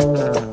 Rádio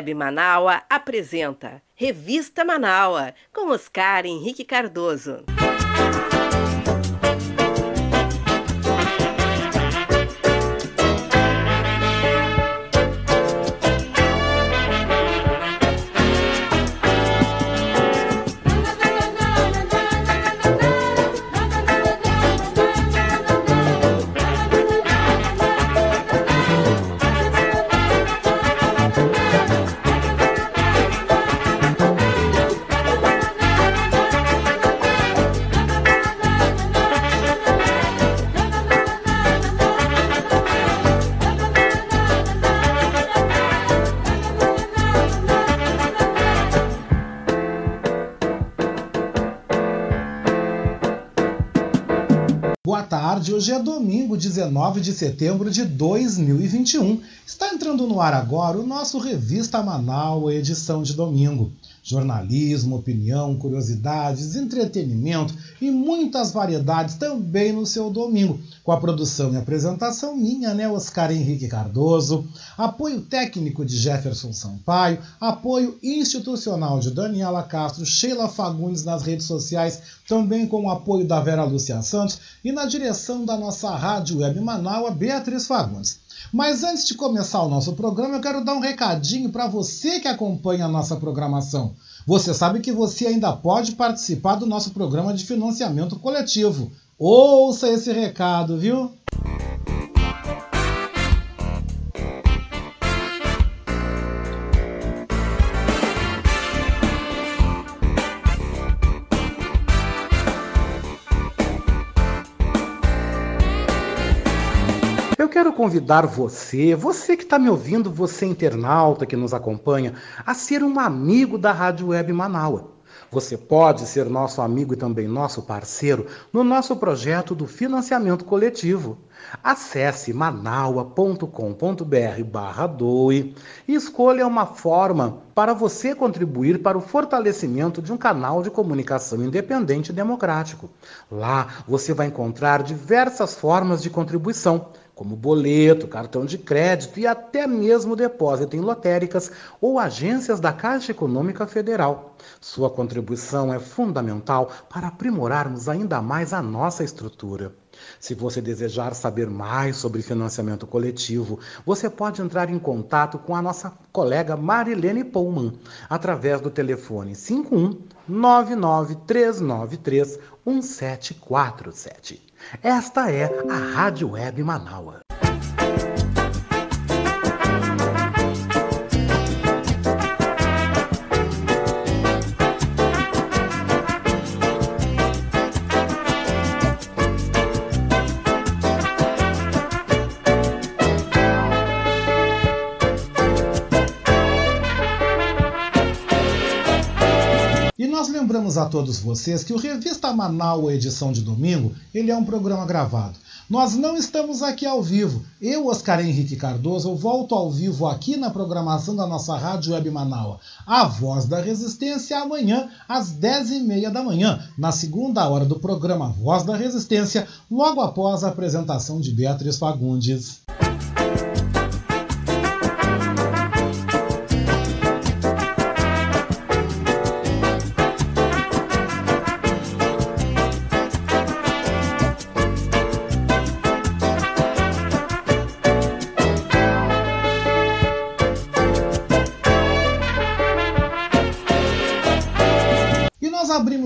Web Manaua apresenta Revista Manaua com Oscar Henrique Cardoso. 19 de setembro de 2021. Entrando no ar agora o nosso Revista Manaus, edição de domingo. Jornalismo, opinião, curiosidades, entretenimento e muitas variedades também no seu domingo. Com a produção e apresentação minha, né, Oscar Henrique Cardoso, apoio técnico de Jefferson Sampaio, apoio institucional de Daniela Castro, Sheila Fagundes nas redes sociais, também com o apoio da Vera Lúcia Santos e na direção da nossa rádio web Manaus, Beatriz Fagundes. Mas antes de começar o nosso programa, eu quero dar um recadinho para você que acompanha a nossa programação. Você sabe que você ainda pode participar do nosso programa de financiamento coletivo. Ouça esse recado, viu? Quero convidar você, você que está me ouvindo, você internauta que nos acompanha, a ser um amigo da Rádio Web Manaua. Você pode ser nosso amigo e também nosso parceiro no nosso projeto do financiamento coletivo. Acesse manaua.com.br barra doe e escolha uma forma para você contribuir para o fortalecimento de um canal de comunicação independente e democrático. Lá você vai encontrar diversas formas de contribuição como boleto, cartão de crédito e até mesmo depósito em lotéricas ou agências da Caixa Econômica Federal. Sua contribuição é fundamental para aprimorarmos ainda mais a nossa estrutura. Se você desejar saber mais sobre financiamento coletivo, você pode entrar em contato com a nossa colega Marilene Pullman através do telefone 51 99393 1747. Esta é a Rádio Web Manaua. Lembramos a todos vocês que o Revista Manaus, edição de domingo, ele é um programa gravado. Nós não estamos aqui ao vivo. Eu, Oscar Henrique Cardoso, volto ao vivo aqui na programação da nossa Rádio Web Manaus. A Voz da Resistência amanhã, às 10h30 da manhã, na segunda hora do programa Voz da Resistência, logo após a apresentação de Beatriz Fagundes.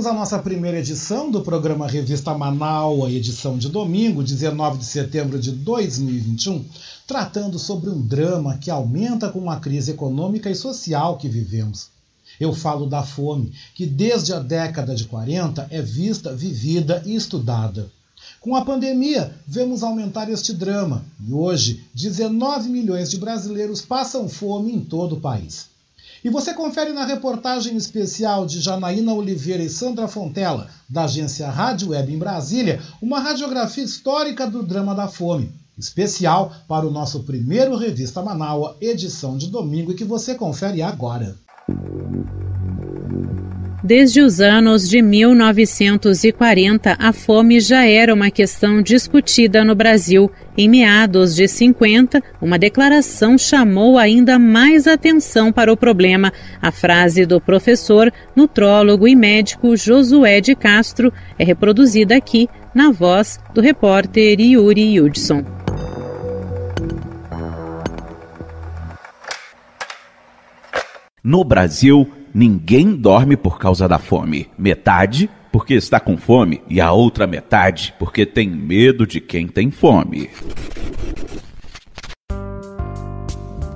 Abrimos a nossa primeira edição do programa Revista Manaus, edição de domingo, 19 de setembro de 2021, tratando sobre um drama que aumenta com a crise econômica e social que vivemos. Eu falo da fome, que desde a década de 40 é vista, vivida e estudada. Com a pandemia, vemos aumentar este drama e hoje 19 milhões de brasileiros passam fome em todo o país. E você confere na reportagem especial de Janaína Oliveira e Sandra Fontela, da agência Rádio Web em Brasília, uma radiografia histórica do drama da fome. Especial para o nosso primeiro Revista Manaua, edição de domingo, e que você confere agora. Desde os anos de 1940, a fome já era uma questão discutida no Brasil. Em meados de 50, uma declaração chamou ainda mais atenção para o problema. A frase do professor, nutrólogo e médico Josué de Castro é reproduzida aqui na voz do repórter Yuri Hudson. No Brasil, Ninguém dorme por causa da fome. Metade porque está com fome e a outra metade porque tem medo de quem tem fome.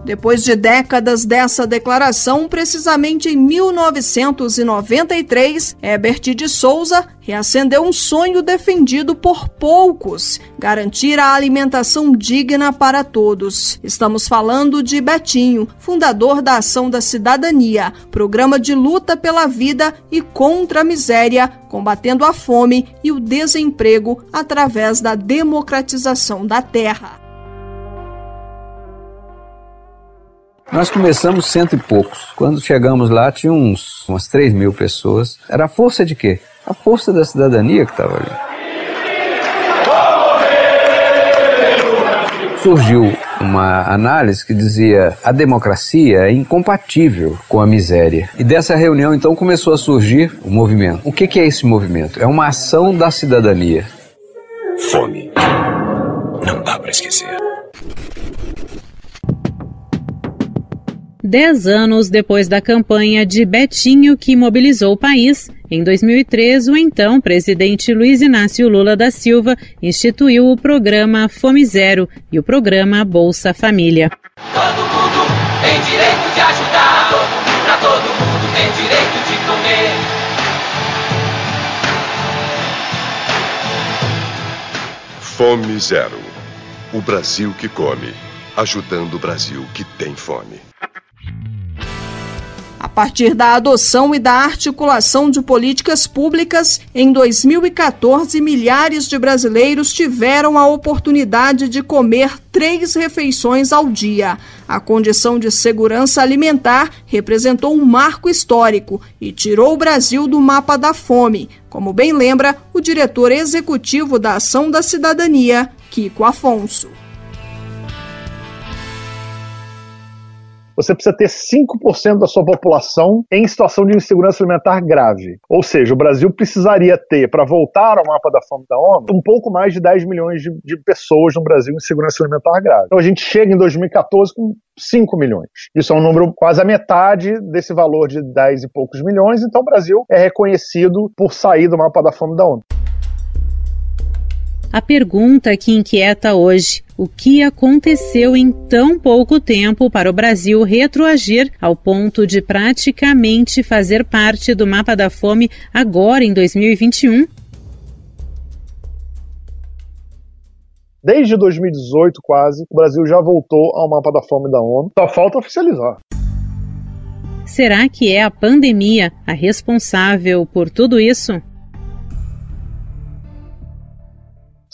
Depois de décadas dessa declaração, precisamente em 1993, Herbert de Souza reacendeu um sonho defendido por poucos: garantir a alimentação digna para todos. Estamos falando de Betinho, fundador da Ação da Cidadania, programa de luta pela vida e contra a miséria, combatendo a fome e o desemprego através da democratização da terra. Nós começamos cento e poucos. Quando chegamos lá, tinha uns, umas três mil pessoas. Era a força de quê? A força da cidadania que estava ali. Surgiu uma análise que dizia a democracia é incompatível com a miséria. E dessa reunião então começou a surgir o movimento. O que, que é esse movimento? É uma ação da cidadania. Fome. Não dá para esquecer. Dez anos depois da campanha de Betinho que mobilizou o país, em 2003, o então presidente Luiz Inácio Lula da Silva instituiu o programa Fome Zero e o programa Bolsa Família. Todo mundo tem direito de ajudar, pra todo mundo tem direito de comer. Fome Zero. O Brasil que come, ajudando o Brasil que tem fome. A partir da adoção e da articulação de políticas públicas, em 2014, milhares de brasileiros tiveram a oportunidade de comer três refeições ao dia. A condição de segurança alimentar representou um marco histórico e tirou o Brasil do mapa da fome, como bem lembra o diretor executivo da Ação da Cidadania, Kiko Afonso. Você precisa ter 5% da sua população em situação de insegurança alimentar grave. Ou seja, o Brasil precisaria ter, para voltar ao mapa da fome da ONU, um pouco mais de 10 milhões de, de pessoas no Brasil em insegurança alimentar grave. Então a gente chega em 2014 com 5 milhões. Isso é um número quase a metade desse valor de 10 e poucos milhões, então o Brasil é reconhecido por sair do mapa da fome da ONU. A pergunta que inquieta hoje: o que aconteceu em tão pouco tempo para o Brasil retroagir ao ponto de praticamente fazer parte do mapa da fome agora em 2021? Desde 2018, quase, o Brasil já voltou ao mapa da fome da ONU. Só falta oficializar. Será que é a pandemia a responsável por tudo isso?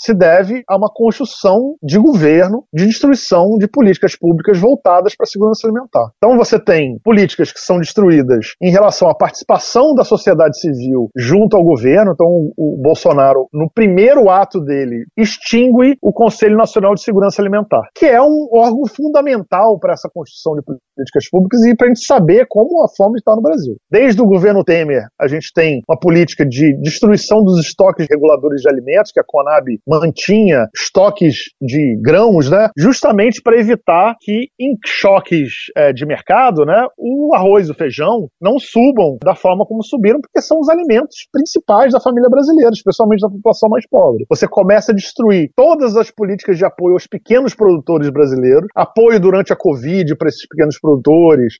Se deve a uma construção de governo, de destruição de políticas públicas voltadas para a segurança alimentar. Então você tem políticas que são destruídas em relação à participação da sociedade civil junto ao governo. Então o Bolsonaro, no primeiro ato dele, extingue o Conselho Nacional de Segurança Alimentar, que é um órgão fundamental para essa construção de políticas públicas e para a gente saber como a fome está no Brasil. Desde o governo Temer, a gente tem uma política de destruição dos estoques reguladores de alimentos, que a Conab mantinha estoques de grãos, né, justamente para evitar que em choques é, de mercado, né, o arroz o feijão não subam da forma como subiram, porque são os alimentos principais da família brasileira, especialmente da população mais pobre. Você começa a destruir todas as políticas de apoio aos pequenos produtores brasileiros, apoio durante a Covid para esses pequenos produtores.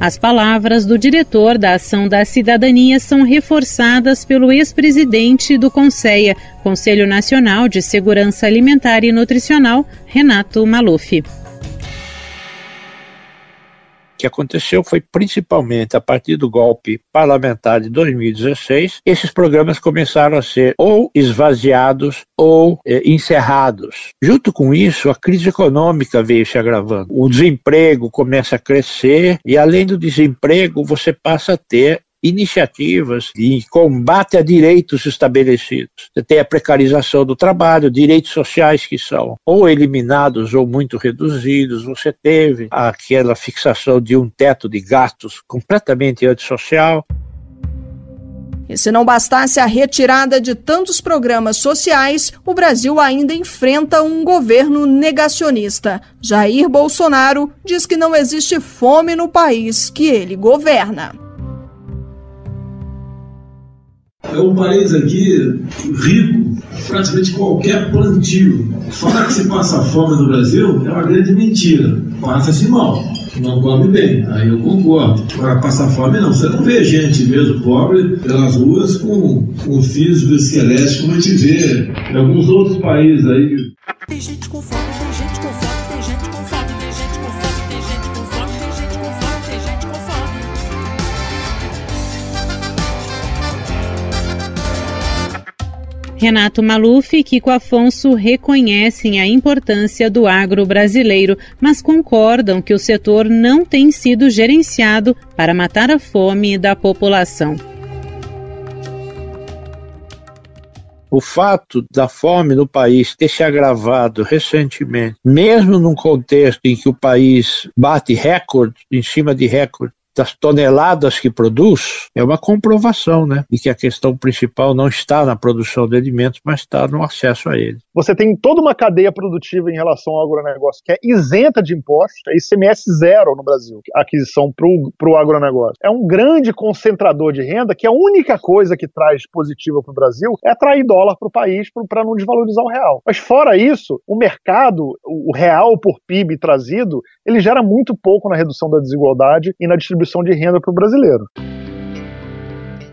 As palavras do diretor da Ação da Cidadania são reforçadas pelo ex-presidente do Conceia, Conselho Nacional de Segurança Alimentar e Nutricional, Renato Maluf que aconteceu foi principalmente a partir do golpe parlamentar de 2016, esses programas começaram a ser ou esvaziados ou é, encerrados. Junto com isso, a crise econômica veio se agravando. O desemprego começa a crescer e, além do desemprego, você passa a ter iniciativas de combate a direitos estabelecidos. Você tem a precarização do trabalho, direitos sociais que são ou eliminados ou muito reduzidos. Você teve aquela fixação de um teto de gastos completamente antissocial. E se não bastasse a retirada de tantos programas sociais, o Brasil ainda enfrenta um governo negacionista. Jair Bolsonaro diz que não existe fome no país que ele governa. É um país aqui rico, praticamente qualquer plantio. Falar que se passa fome no Brasil é uma grande mentira. Passa-se mal, não come bem, aí eu concordo. Agora, passar fome não. Você não vê gente mesmo pobre pelas ruas com, com físico esquelético como a gente vê em alguns outros países aí. Tem gente com fome, tem gente com fome. Renato Maluf e Kiko Afonso reconhecem a importância do agro brasileiro, mas concordam que o setor não tem sido gerenciado para matar a fome da população. O fato da fome no país ter se agravado recentemente, mesmo num contexto em que o país bate recorde em cima de recorde das toneladas que produz, é uma comprovação, né, de que a questão principal não está na produção de alimentos, mas está no acesso a ele. Você tem toda uma cadeia produtiva em relação ao agronegócio que é isenta de impostos, é ICMS zero no Brasil, aquisição para o agronegócio. É um grande concentrador de renda que a única coisa que traz positiva para o Brasil é atrair dólar para o país para não desvalorizar o real. Mas fora isso, o mercado, o real por PIB trazido, ele gera muito pouco na redução da desigualdade e na distribuição distribuição de renda para o brasileiro.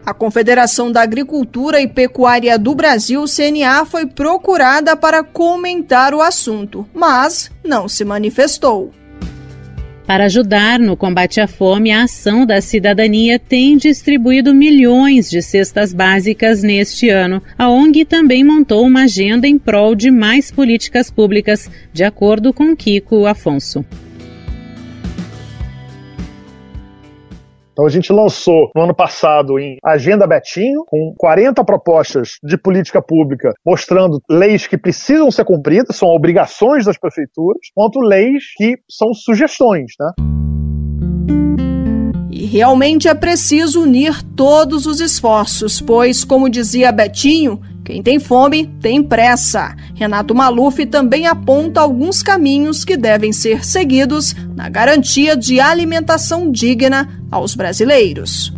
A Confederação da Agricultura e Pecuária do Brasil, CNA, foi procurada para comentar o assunto, mas não se manifestou. Para ajudar no combate à fome, a Ação da Cidadania tem distribuído milhões de cestas básicas neste ano. A ONG também montou uma agenda em prol de mais políticas públicas, de acordo com Kiko Afonso. Então a gente lançou no ano passado em Agenda Betinho, com 40 propostas de política pública, mostrando leis que precisam ser cumpridas, são obrigações das prefeituras, quanto leis que são sugestões, né? E realmente é preciso unir todos os esforços, pois, como dizia Betinho, quem tem fome tem pressa. Renato Maluf também aponta alguns caminhos que devem ser seguidos na garantia de alimentação digna aos brasileiros.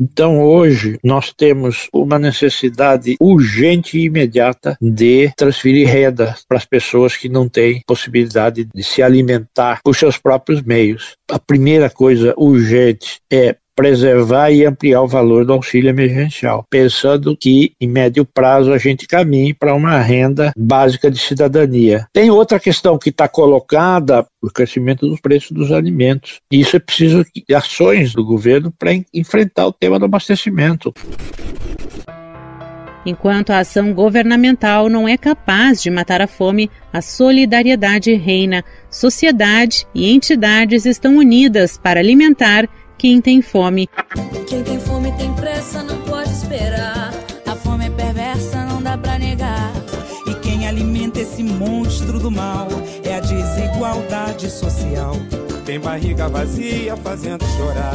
Então, hoje, nós temos uma necessidade urgente e imediata de transferir renda para as pessoas que não têm possibilidade de se alimentar por seus próprios meios. A primeira coisa urgente é preservar e ampliar o valor do auxílio emergencial, pensando que, em médio prazo, a gente caminhe para uma renda básica de cidadania. Tem outra questão que está colocada, o crescimento dos preços dos alimentos. E isso é preciso de ações do governo para enfrentar o tema do abastecimento. Enquanto a ação governamental não é capaz de matar a fome, a solidariedade reina. Sociedade e entidades estão unidas para alimentar quem tem fome. Quem tem fome tem pressa, não pode esperar. A fome é perversa, não dá pra negar. E quem alimenta esse monstro do mal é a desigualdade social. Tem barriga vazia fazendo chorar,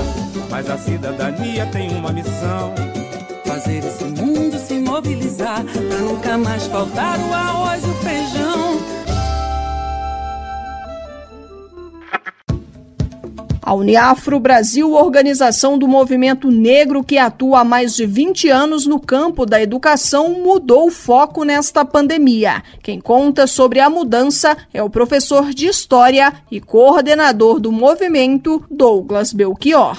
mas a cidadania tem uma missão. Fazer esse mundo se mobilizar, pra nunca mais faltar o arroz e o feijão. A Uniafro Brasil, organização do movimento negro que atua há mais de 20 anos no campo da educação, mudou o foco nesta pandemia. Quem conta sobre a mudança é o professor de História e coordenador do movimento, Douglas Belchior.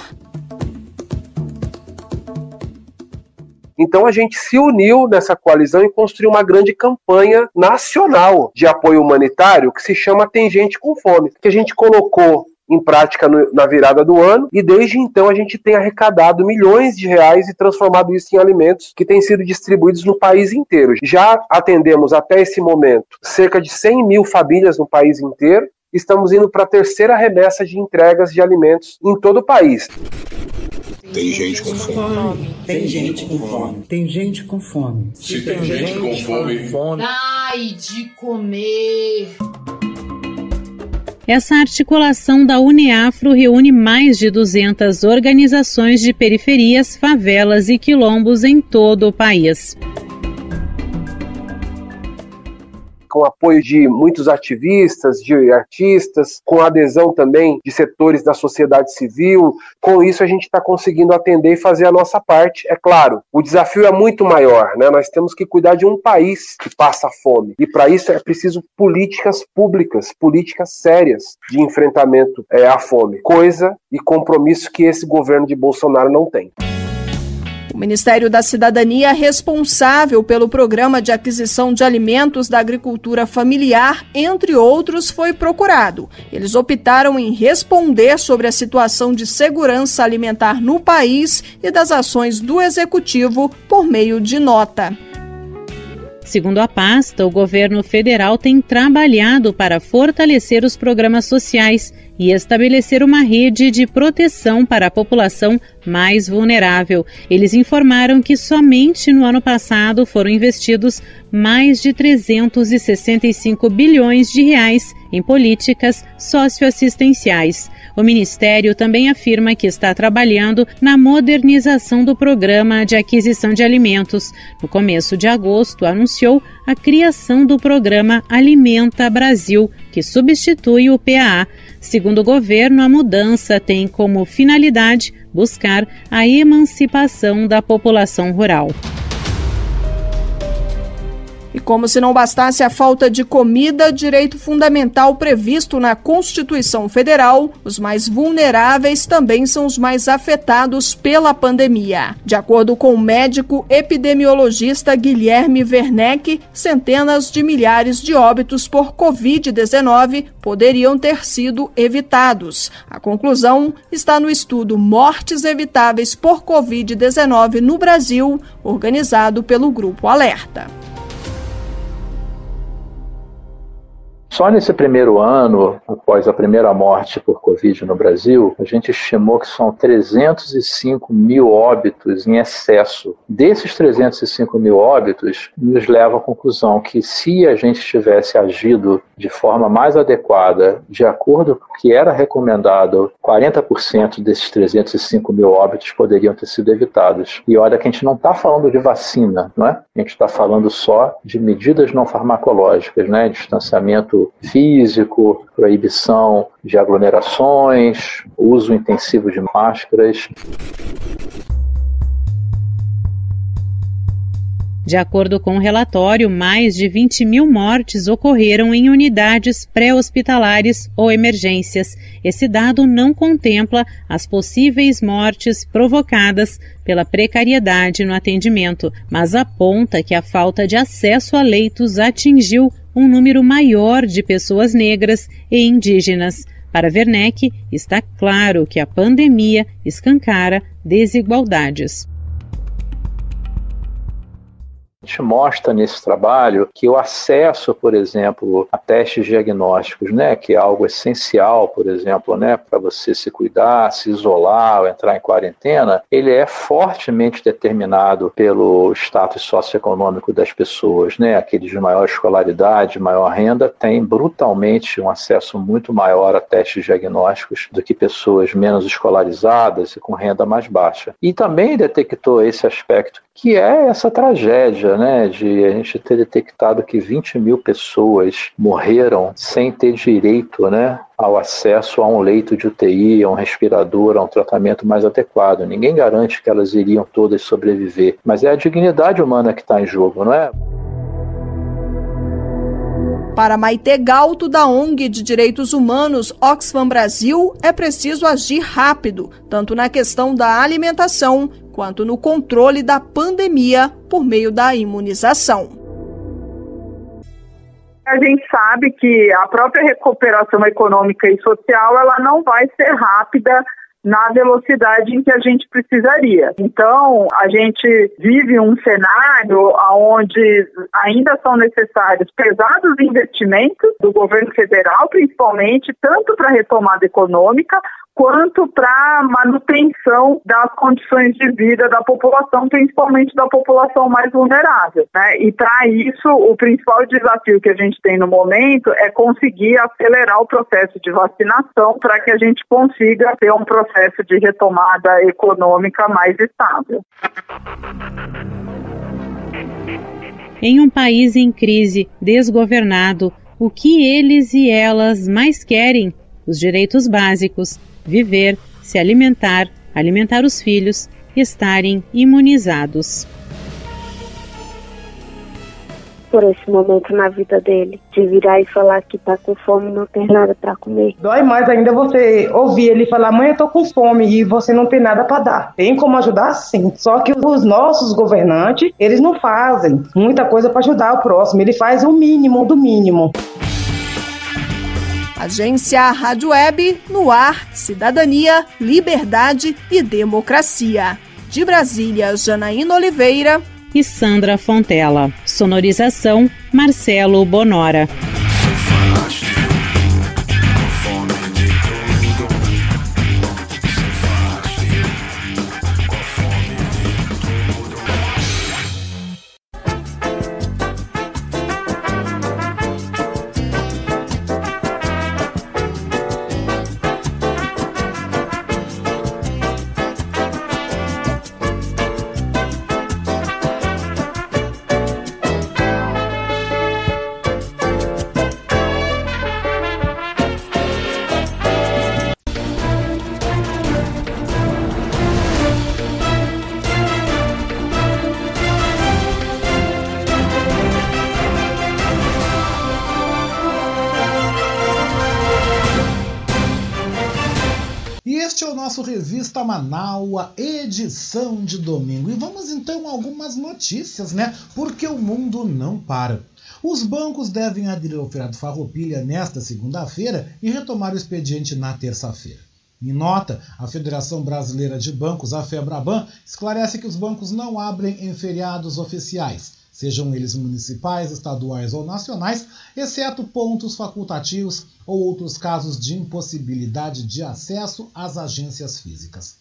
Então a gente se uniu nessa coalizão e construiu uma grande campanha nacional de apoio humanitário que se chama Tem Gente com Fome, que a gente colocou em prática no, na virada do ano e desde então a gente tem arrecadado milhões de reais e transformado isso em alimentos que têm sido distribuídos no país inteiro. Já atendemos até esse momento cerca de 100 mil famílias no país inteiro. Estamos indo para a terceira remessa de entregas de alimentos em todo o país. Tem gente com fome. Tem gente com fome. Tem gente com fome. Se tem gente com fome, Ai de comer. Essa articulação da Uniafro reúne mais de 200 organizações de periferias, favelas e quilombos em todo o país. Com apoio de muitos ativistas, de artistas, com adesão também de setores da sociedade civil. Com isso, a gente está conseguindo atender e fazer a nossa parte. É claro, o desafio é muito maior, né? Nós temos que cuidar de um país que passa fome. E para isso é preciso políticas públicas, políticas sérias de enfrentamento é, à fome. Coisa e compromisso que esse governo de Bolsonaro não tem. O Ministério da Cidadania, responsável pelo programa de aquisição de alimentos da agricultura familiar, entre outros, foi procurado. Eles optaram em responder sobre a situação de segurança alimentar no país e das ações do executivo por meio de nota. Segundo a pasta, o governo federal tem trabalhado para fortalecer os programas sociais e estabelecer uma rede de proteção para a população mais vulnerável. Eles informaram que somente no ano passado foram investidos mais de 365 bilhões de reais em políticas socioassistenciais. O Ministério também afirma que está trabalhando na modernização do programa de aquisição de alimentos. No começo de agosto, anunciou a criação do programa Alimenta Brasil, que substitui o PAA. Segundo o governo, a mudança tem como finalidade buscar a emancipação da população rural. E como se não bastasse a falta de comida, direito fundamental previsto na Constituição Federal, os mais vulneráveis também são os mais afetados pela pandemia. De acordo com o médico epidemiologista Guilherme Werneck, centenas de milhares de óbitos por Covid-19 poderiam ter sido evitados. A conclusão está no estudo Mortes Evitáveis por Covid-19 no Brasil, organizado pelo Grupo Alerta. Só nesse primeiro ano, após a primeira morte por Covid no Brasil, a gente estimou que são 305 mil óbitos em excesso. Desses 305 mil óbitos, nos leva à conclusão que se a gente tivesse agido de forma mais adequada, de acordo com o que era recomendado, 40% desses 305 mil óbitos poderiam ter sido evitados. E olha que a gente não está falando de vacina, não é? A gente está falando só de medidas não farmacológicas, né? Distanciamento físico, proibição de aglomerações, uso intensivo de máscaras. De acordo com o relatório, mais de 20 mil mortes ocorreram em unidades pré-hospitalares ou emergências. Esse dado não contempla as possíveis mortes provocadas pela precariedade no atendimento, mas aponta que a falta de acesso a leitos atingiu um número maior de pessoas negras e indígenas. Para Werneck, está claro que a pandemia escancara desigualdades gente mostra nesse trabalho que o acesso, por exemplo, a testes diagnósticos, né, que é algo essencial, por exemplo, né, para você se cuidar, se isolar ou entrar em quarentena, ele é fortemente determinado pelo status socioeconômico das pessoas, né? Aqueles de maior escolaridade, maior renda, têm brutalmente um acesso muito maior a testes diagnósticos do que pessoas menos escolarizadas e com renda mais baixa. E também detectou esse aspecto que é essa tragédia né, de a gente ter detectado que 20 mil pessoas morreram sem ter direito, né, ao acesso a um leito de UTI, a um respirador, a um tratamento mais adequado. Ninguém garante que elas iriam todas sobreviver, mas é a dignidade humana que está em jogo, não é? Para Maite Galto, da ONG de Direitos Humanos Oxfam Brasil, é preciso agir rápido, tanto na questão da alimentação quanto no controle da pandemia por meio da imunização. A gente sabe que a própria recuperação econômica e social ela não vai ser rápida na velocidade em que a gente precisaria. Então, a gente vive um cenário onde ainda são necessários pesados investimentos do governo federal, principalmente, tanto para a retomada econômica, quanto para manutenção das condições de vida da população, principalmente da população mais vulnerável. Né? E para isso, o principal desafio que a gente tem no momento é conseguir acelerar o processo de vacinação para que a gente consiga ter um processo de retomada econômica mais estável. Em um país em crise, desgovernado, o que eles e elas mais querem? Os direitos básicos viver, se alimentar, alimentar os filhos estarem imunizados. Por esse momento na vida dele, de virar e falar que tá com fome, não tem nada para comer. Dói mais ainda você ouvir ele falar: "Mãe, eu tô com fome" e você não tem nada para dar. Tem como ajudar sim. Só que os nossos governantes, eles não fazem muita coisa para ajudar o próximo, ele faz o mínimo do mínimo. Agência Rádio Web, no ar, cidadania, liberdade e democracia. De Brasília, Janaína Oliveira e Sandra Fontela. Sonorização, Marcelo Bonora. Revista Manaua, edição de domingo. E vamos então a algumas notícias, né? Porque o mundo não para. Os bancos devem aderir ao feriado Farroupilha nesta segunda-feira e retomar o expediente na terça-feira. Em nota, a Federação Brasileira de Bancos, a FEBRABAN, esclarece que os bancos não abrem em feriados oficiais, sejam eles municipais, estaduais ou nacionais, exceto pontos facultativos ou outros casos de impossibilidade de acesso às agências físicas.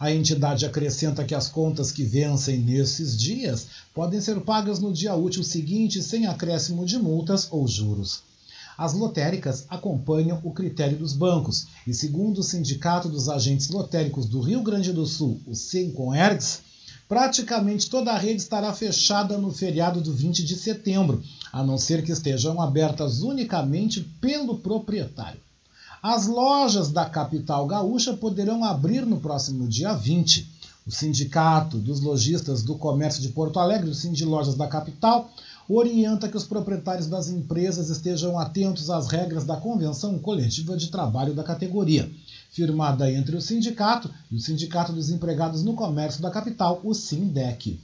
A entidade acrescenta que as contas que vencem nesses dias podem ser pagas no dia útil seguinte sem acréscimo de multas ou juros. As lotéricas acompanham o critério dos bancos e, segundo o Sindicato dos Agentes Lotéricos do Rio Grande do Sul, o SINCONERGS, praticamente toda a rede estará fechada no feriado do 20 de setembro, a não ser que estejam abertas unicamente pelo proprietário. As lojas da capital gaúcha poderão abrir no próximo dia 20. O Sindicato dos Lojistas do Comércio de Porto Alegre, o Sind Lojas da Capital, orienta que os proprietários das empresas estejam atentos às regras da Convenção Coletiva de Trabalho da categoria firmada entre o sindicato e o Sindicato dos Empregados no Comércio da Capital, o SINDEC.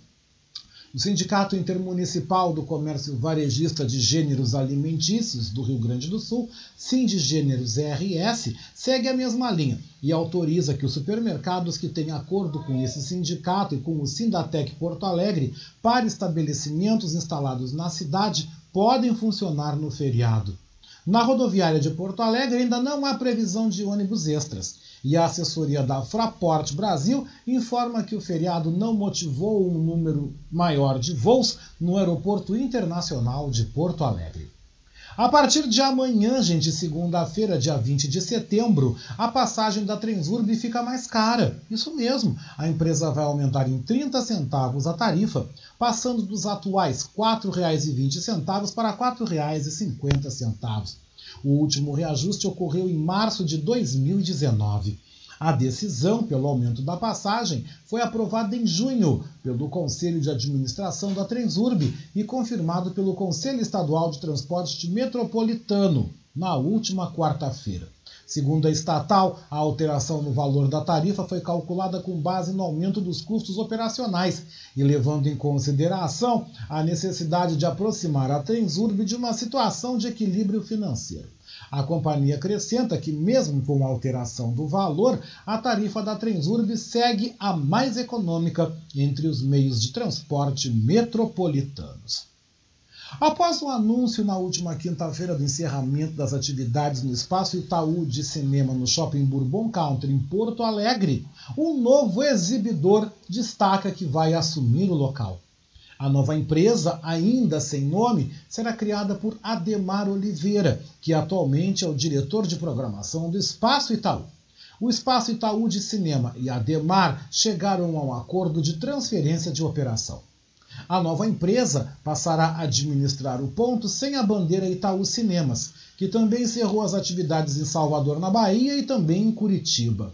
O Sindicato Intermunicipal do Comércio Varejista de Gêneros Alimentícios do Rio Grande do Sul, Sindigêneros RS, segue a mesma linha e autoriza que os supermercados que têm acordo com esse sindicato e com o Sindatec Porto Alegre para estabelecimentos instalados na cidade podem funcionar no feriado. Na rodoviária de Porto Alegre ainda não há previsão de ônibus extras. E a assessoria da Fraport Brasil informa que o feriado não motivou um número maior de voos no Aeroporto Internacional de Porto Alegre. A partir de amanhã, gente, segunda-feira, dia 20 de setembro, a passagem da Transurb fica mais cara. Isso mesmo, a empresa vai aumentar em 30 centavos a tarifa, passando dos atuais R$ 4,20 para R$ 4,50. O último reajuste ocorreu em março de 2019. A decisão pelo aumento da passagem foi aprovada em junho pelo Conselho de Administração da Transurb e confirmado pelo Conselho Estadual de Transporte Metropolitano na última quarta-feira. Segundo a estatal, a alteração no valor da tarifa foi calculada com base no aumento dos custos operacionais e levando em consideração a necessidade de aproximar a Transurb de uma situação de equilíbrio financeiro. A companhia acrescenta que, mesmo com a alteração do valor, a tarifa da Transurb segue a mais econômica entre os meios de transporte metropolitanos. Após o anúncio na última quinta-feira do encerramento das atividades no Espaço Itaú de Cinema no Shopping Bourbon Country, em Porto Alegre, um novo exibidor destaca que vai assumir o local. A nova empresa, ainda sem nome, será criada por Ademar Oliveira, que atualmente é o diretor de programação do Espaço Itaú. O Espaço Itaú de Cinema e Ademar chegaram a um acordo de transferência de operação. A nova empresa passará a administrar o ponto sem a bandeira Itaú Cinemas, que também encerrou as atividades em Salvador, na Bahia e também em Curitiba.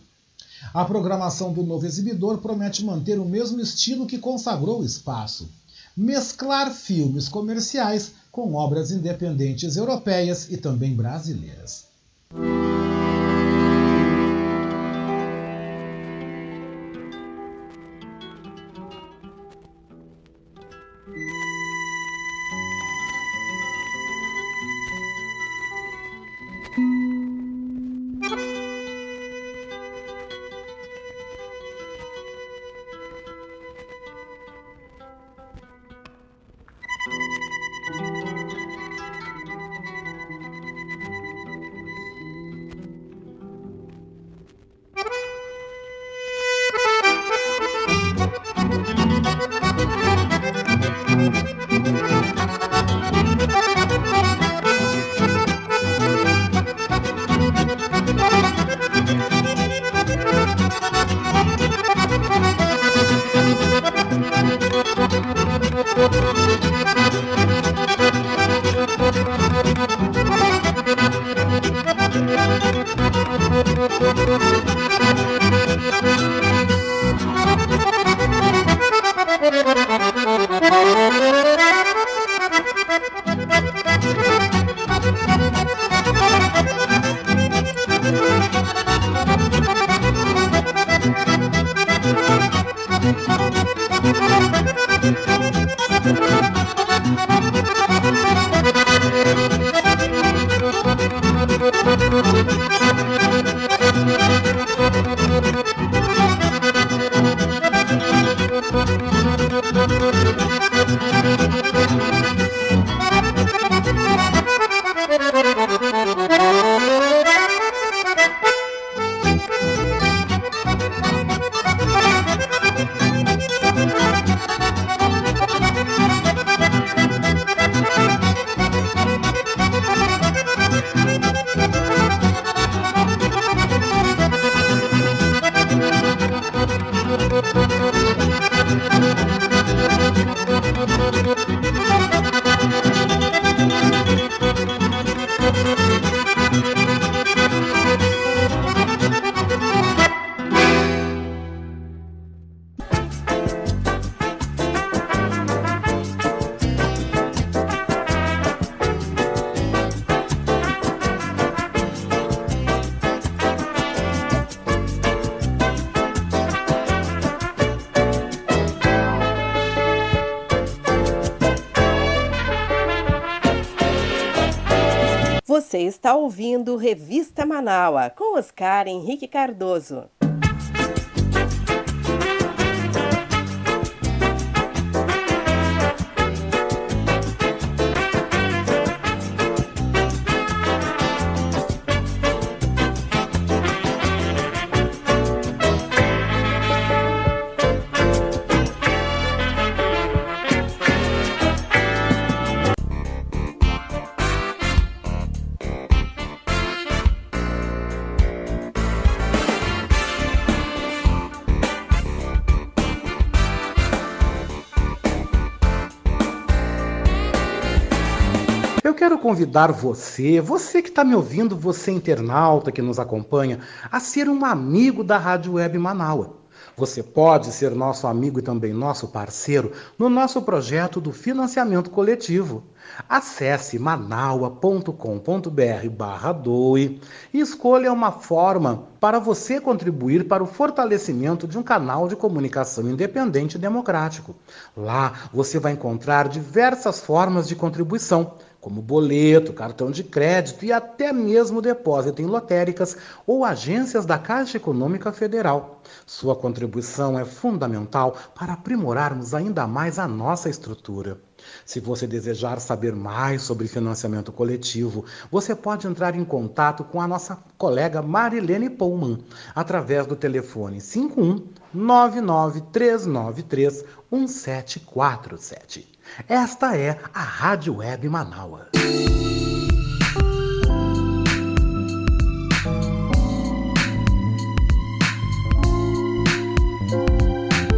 A programação do novo exibidor promete manter o mesmo estilo que consagrou o espaço mesclar filmes comerciais com obras independentes europeias e também brasileiras. Mm-hmm. Está ouvindo Revista Manaua com Oscar Henrique Cardoso. Convidar você, você que está me ouvindo, você internauta que nos acompanha, a ser um amigo da Rádio Web Manaua. Você pode ser nosso amigo e também nosso parceiro no nosso projeto do financiamento coletivo. Acesse manaua.com.br barra doe escolha uma forma para você contribuir para o fortalecimento de um canal de comunicação independente e democrático. Lá você vai encontrar diversas formas de contribuição como boleto, cartão de crédito e até mesmo depósito em lotéricas ou agências da Caixa Econômica Federal. Sua contribuição é fundamental para aprimorarmos ainda mais a nossa estrutura. Se você desejar saber mais sobre financiamento coletivo, você pode entrar em contato com a nossa colega Marilene Pullman através do telefone 51 99393 1747. Esta é a Rádio Web Manaua.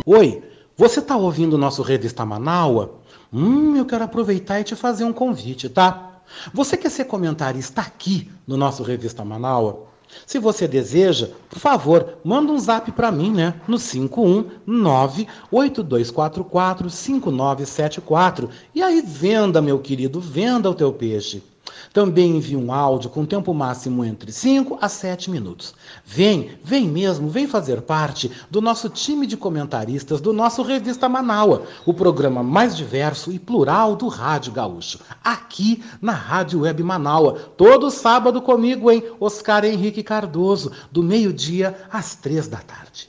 Oi, você está ouvindo o nosso Revista Manaua? Hum, eu quero aproveitar e te fazer um convite, tá? Você quer ser comentarista aqui no nosso Revista Manaua? Se você deseja, por favor, manda um zap para mim, né? No 51982445974. E aí venda, meu querido, venda o teu peixe. Também envie um áudio com tempo máximo entre 5 a 7 minutos. Vem, vem mesmo, vem fazer parte do nosso time de comentaristas do nosso Revista Manaua, o programa mais diverso e plural do Rádio Gaúcho. Aqui na Rádio Web Manaua, todo sábado comigo, hein? Oscar Henrique Cardoso, do meio-dia às três da tarde.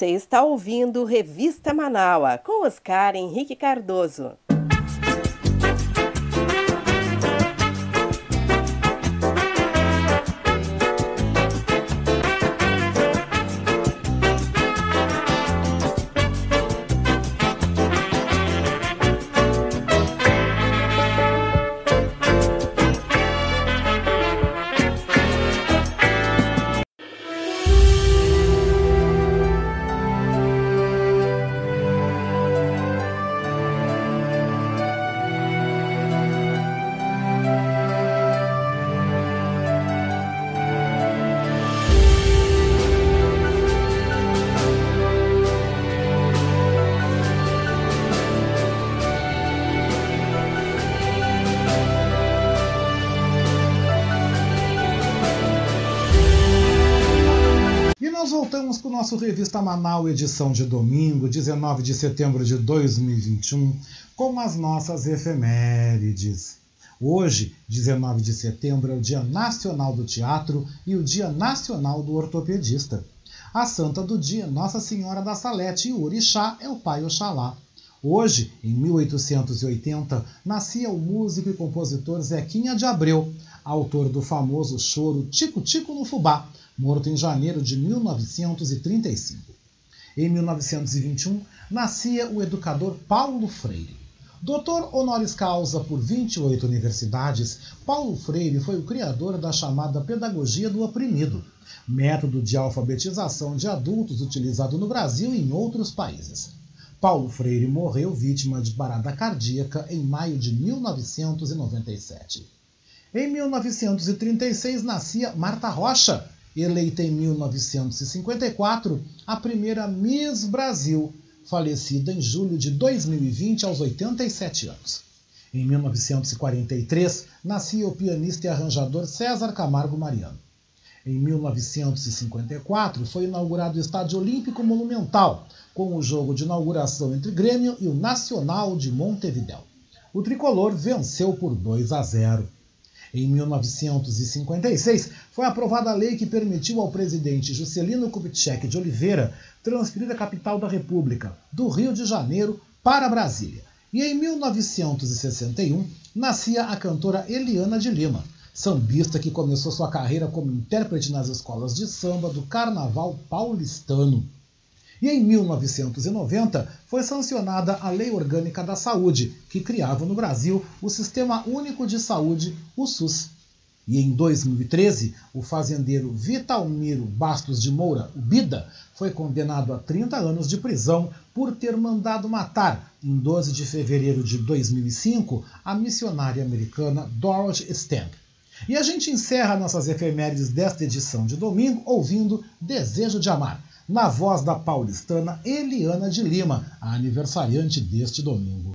Você está ouvindo Revista Manaua com Oscar Henrique Cardoso. Nosso Revista Manaus, edição de domingo, 19 de setembro de 2021, com as nossas efemérides. Hoje, 19 de setembro, é o Dia Nacional do Teatro e o Dia Nacional do Ortopedista. A santa do dia, Nossa Senhora da Salete, e o orixá é o Pai Oxalá. Hoje, em 1880, nascia o músico e compositor Zequinha de Abreu, autor do famoso choro Tico Tico no Fubá, morto em janeiro de 1935. Em 1921, nascia o educador Paulo Freire. Doutor honoris causa por 28 universidades, Paulo Freire foi o criador da chamada pedagogia do oprimido, método de alfabetização de adultos utilizado no Brasil e em outros países. Paulo Freire morreu vítima de parada cardíaca em maio de 1997. Em 1936 nascia Marta Rocha, eleita em 1954 a primeira Miss Brasil, falecida em julho de 2020 aos 87 anos. Em 1943, nascia o pianista e arranjador César Camargo Mariano. Em 1954, foi inaugurado o Estádio Olímpico Monumental, com o jogo de inauguração entre Grêmio e o Nacional de Montevidéu. O tricolor venceu por 2 a 0. Em 1956, foi aprovada a lei que permitiu ao presidente Juscelino Kubitschek de Oliveira transferir a capital da República, do Rio de Janeiro, para Brasília. E em 1961, nascia a cantora Eliana de Lima, sambista que começou sua carreira como intérprete nas escolas de samba do Carnaval paulistano. E em 1990 foi sancionada a Lei Orgânica da Saúde, que criava no Brasil o Sistema Único de Saúde, o SUS. E em 2013, o fazendeiro Vitalmiro Bastos de Moura, o Bida, foi condenado a 30 anos de prisão por ter mandado matar, em 12 de fevereiro de 2005, a missionária americana Dorothy Stamp. E a gente encerra nossas efemérides desta edição de domingo ouvindo Desejo de Amar, na voz da paulistana Eliana de Lima, a aniversariante deste domingo.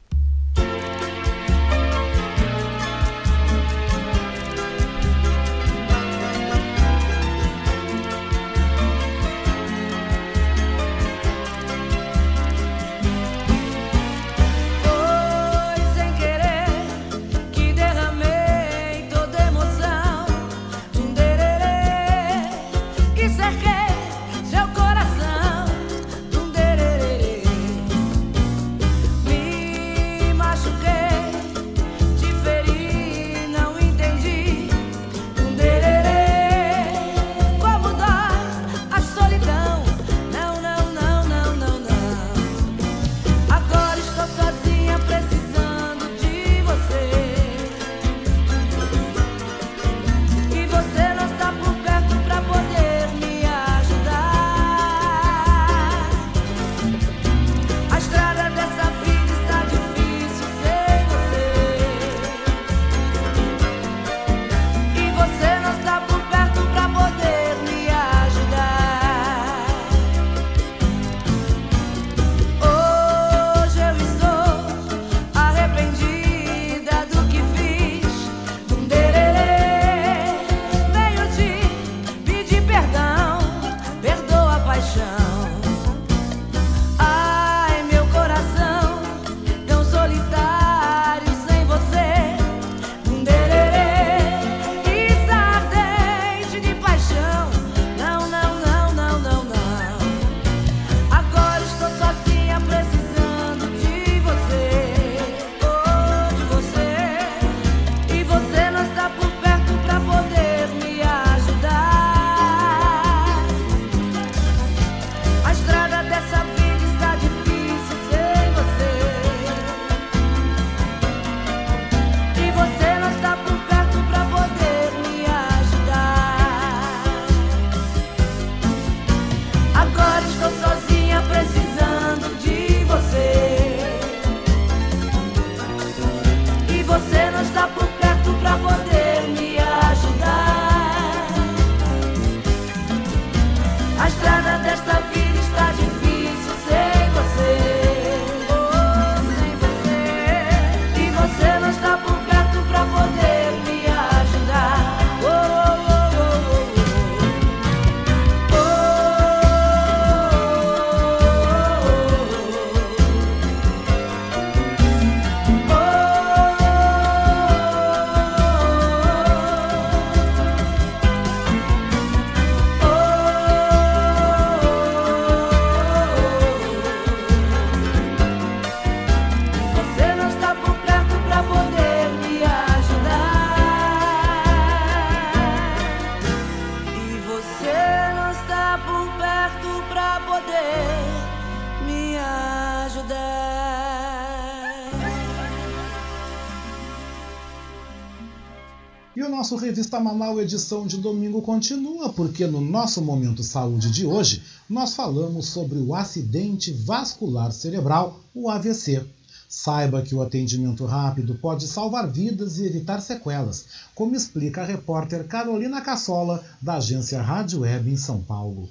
Edição de domingo continua, porque no nosso Momento Saúde de hoje nós falamos sobre o acidente vascular cerebral, o AVC. Saiba que o atendimento rápido pode salvar vidas e evitar sequelas, como explica a repórter Carolina Cassola, da agência Rádio Web em São Paulo.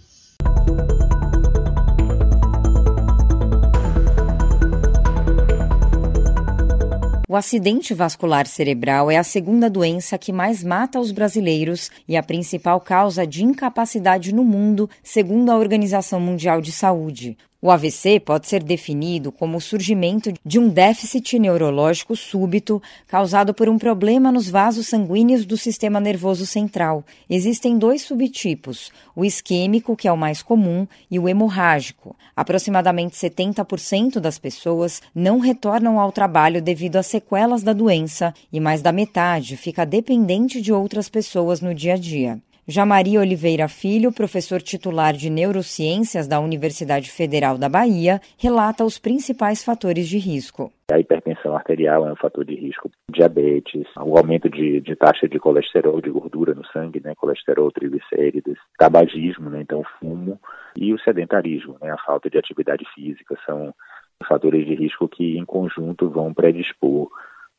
O acidente vascular cerebral é a segunda doença que mais mata os brasileiros e a principal causa de incapacidade no mundo, segundo a Organização Mundial de Saúde. O AVC pode ser definido como o surgimento de um déficit neurológico súbito causado por um problema nos vasos sanguíneos do sistema nervoso central. Existem dois subtipos: o isquêmico, que é o mais comum, e o hemorrágico. Aproximadamente 70% das pessoas não retornam ao trabalho devido às sequelas da doença e mais da metade fica dependente de outras pessoas no dia a dia. Já Maria Oliveira Filho, professor titular de Neurociências da Universidade Federal da Bahia, relata os principais fatores de risco. A hipertensão arterial é um fator de risco, diabetes, o aumento de, de taxa de colesterol, de gordura no sangue, né, colesterol, triglicérides, tabagismo, né, então fumo, e o sedentarismo, né, a falta de atividade física, são fatores de risco que em conjunto vão predispor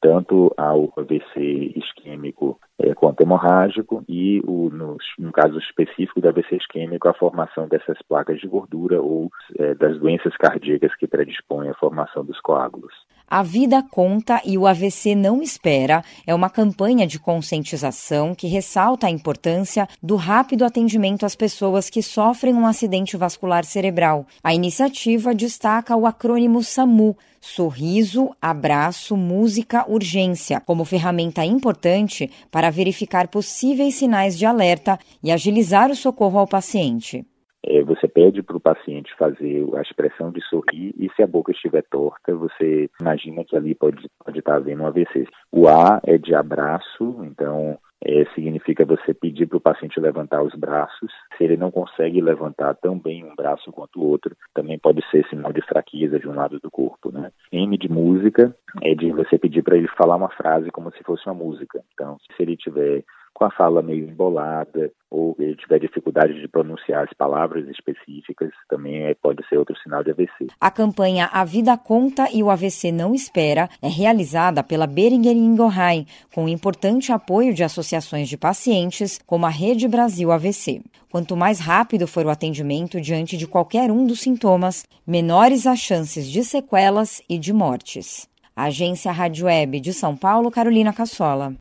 tanto ao AVC isquêmico é, quanto hemorrágico e, o, no, no, caso específico do AVC isquêmico, a formação dessas placas de gordura ou é, das doenças cardíacas que predispõem à formação dos coágulos. A Vida Conta e o AVC Não Espera é uma campanha de conscientização que ressalta a importância do rápido atendimento às pessoas que sofrem um acidente vascular cerebral. A iniciativa destaca o acrônimo SAMU Sorriso, Abraço, Música, Urgência como ferramenta importante para verificar possíveis sinais de alerta e agilizar o socorro ao paciente. É, você pede para o paciente fazer a expressão de sorrir e se a boca estiver torta, você imagina que ali pode, pode estar havendo um AVC. O A é de abraço, então é, significa você pedir para o paciente levantar os braços. Se ele não consegue levantar tão bem um braço quanto o outro, também pode ser sinal de fraqueza de um lado do corpo. Né? M de música é de você pedir para ele falar uma frase como se fosse uma música. Então, se ele tiver com a fala meio embolada, ou tiver dificuldade de pronunciar as palavras específicas, também é, pode ser outro sinal de AVC. A campanha A Vida Conta e o AVC Não Espera é realizada pela Beringer Ingelheim, com importante apoio de associações de pacientes, como a Rede Brasil AVC. Quanto mais rápido for o atendimento diante de qualquer um dos sintomas, menores as chances de sequelas e de mortes. Agência Rádio Web de São Paulo, Carolina Cassola.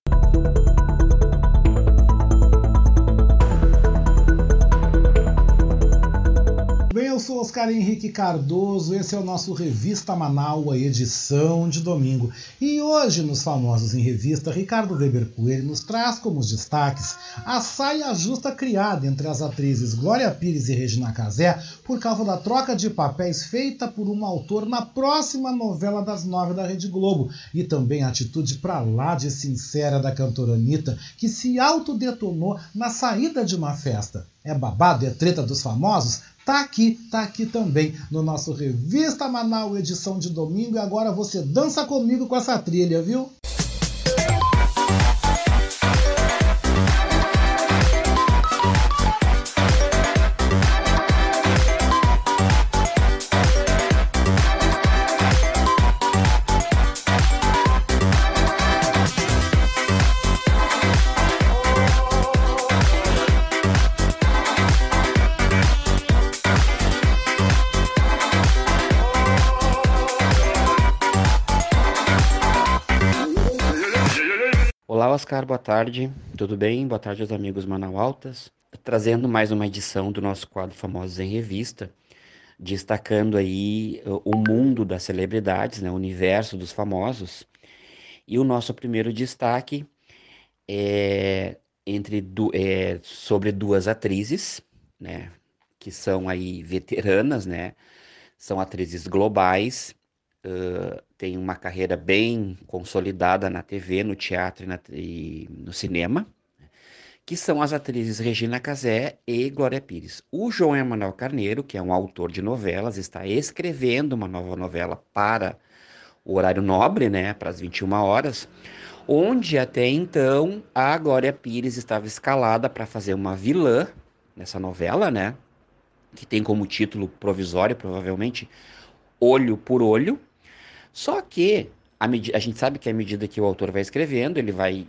Eu sou Oscar Henrique Cardoso, esse é o nosso Revista Manaua, edição de domingo. E hoje, nos Famosos em Revista, Ricardo Weber Coelho nos traz como destaques a saia justa criada entre as atrizes Glória Pires e Regina Casé por causa da troca de papéis feita por um autor na próxima novela das nove da Rede Globo. E também a atitude pra lá de sincera da cantora Anitta, que se autodetonou na saída de uma festa. É babado, é treta dos famosos? Tá aqui, tá aqui também no nosso Revista Manaus, edição de domingo. E agora você dança comigo com essa trilha, viu? Oscar, boa tarde. Tudo bem? Boa tarde aos amigos Manaualtas. Trazendo mais uma edição do nosso quadro Famosos em Revista, destacando aí uh, o mundo das celebridades, né, o universo dos famosos. E o nosso primeiro destaque é entre du é, sobre duas atrizes, né, que são aí veteranas, né, são atrizes globais uh, tem uma carreira bem consolidada na TV, no teatro e, na, e no cinema, que são as atrizes Regina Casé e Glória Pires. O João Emanuel Carneiro, que é um autor de novelas, está escrevendo uma nova novela para o horário nobre, né, para as 21 horas, onde até então a Glória Pires estava escalada para fazer uma vilã nessa novela, né, que tem como título provisório, provavelmente, Olho por Olho, só que a, a gente sabe que à medida que o autor vai escrevendo, ele vai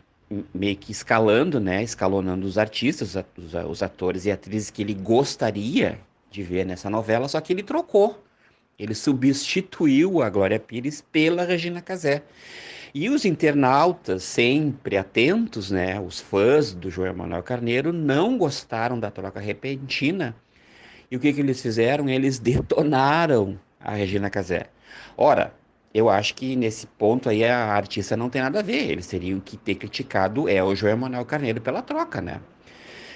meio que escalando, né, escalonando os artistas, os, os atores e atrizes que ele gostaria de ver nessa novela, só que ele trocou. Ele substituiu a Glória Pires pela Regina Casé. E os internautas, sempre atentos, né, os fãs do João Manuel Carneiro, não gostaram da troca repentina. E o que, que eles fizeram? Eles detonaram a Regina Casé. Ora, eu acho que nesse ponto aí a artista não tem nada a ver. Eles teriam que ter criticado é o João Manuel Carneiro pela troca, né?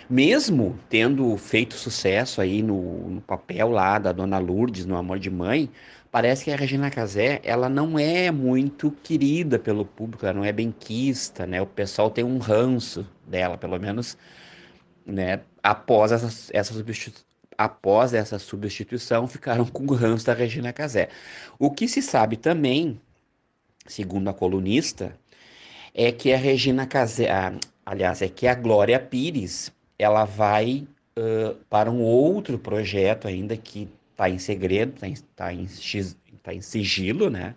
Mesmo tendo feito sucesso aí no, no, papel lá da Dona Lourdes, no Amor de Mãe, parece que a Regina Casé, ela não é muito querida pelo público, ela não é bem quista, né? O pessoal tem um ranço dela, pelo menos né, após essa, essa após essa substituição, ficaram com o ranço da Regina Casé. O que se sabe também, segundo a colunista, é que a Regina Casé, aliás, é que a Glória Pires, ela vai uh, para um outro projeto ainda que está em segredo, está em, tá em, tá em sigilo, né?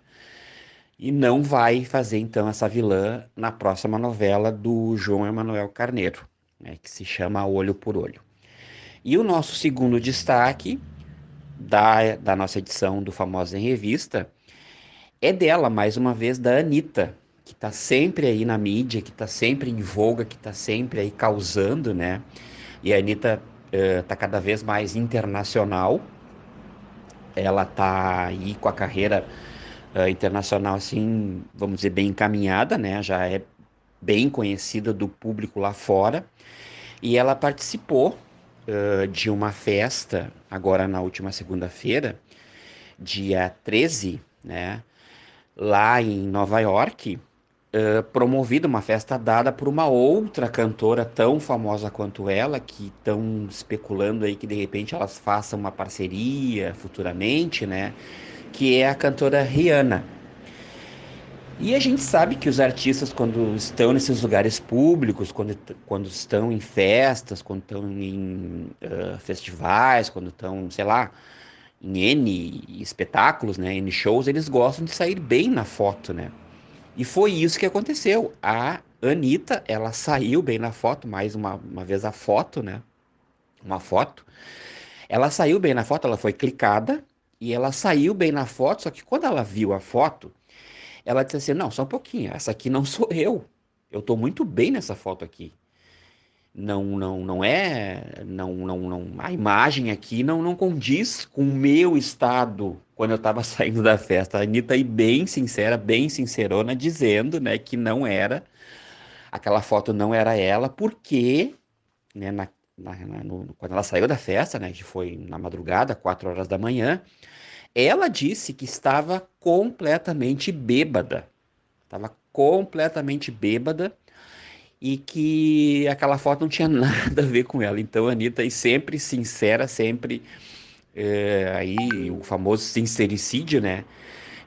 E não vai fazer então essa vilã na próxima novela do João Emanuel Carneiro, né, que se chama Olho por Olho. E o nosso segundo destaque da, da nossa edição do Famosa em Revista é dela, mais uma vez, da Anitta, que está sempre aí na mídia, que está sempre em voga, que está sempre aí causando, né? E a Anitta está uh, cada vez mais internacional. Ela está aí com a carreira uh, internacional, assim, vamos dizer, bem encaminhada, né? Já é bem conhecida do público lá fora. E ela participou uh, de uma festa, agora na última segunda-feira, dia 13, né, lá em Nova York, uh, promovida uma festa dada por uma outra cantora tão famosa quanto ela, que estão especulando aí que de repente elas façam uma parceria futuramente, né, que é a cantora Rihanna. E a gente sabe que os artistas, quando estão nesses lugares públicos, quando, quando estão em festas, quando estão em uh, festivais, quando estão, sei lá, em N espetáculos, né, N shows, eles gostam de sair bem na foto, né? E foi isso que aconteceu. A Anitta, ela saiu bem na foto, mais uma, uma vez a foto, né? Uma foto. Ela saiu bem na foto, ela foi clicada e ela saiu bem na foto, só que quando ela viu a foto, ela disse assim: Não, só um pouquinho, essa aqui não sou eu. Eu estou muito bem nessa foto aqui. Não, não, não é, não, não, não. A imagem aqui não, não condiz com o meu estado quando eu estava saindo da festa. A Anitta aí bem sincera, bem sincerona, dizendo, né, que não era, aquela foto não era ela, porque, né, na, na, no, quando ela saiu da festa, né, que foi na madrugada, quatro horas da manhã, ela disse que estava completamente bêbada. Estava completamente bêbada e que aquela foto não tinha nada a ver com ela. Então, a Anitta aí sempre sincera, sempre é, aí o famoso sincericídio, né?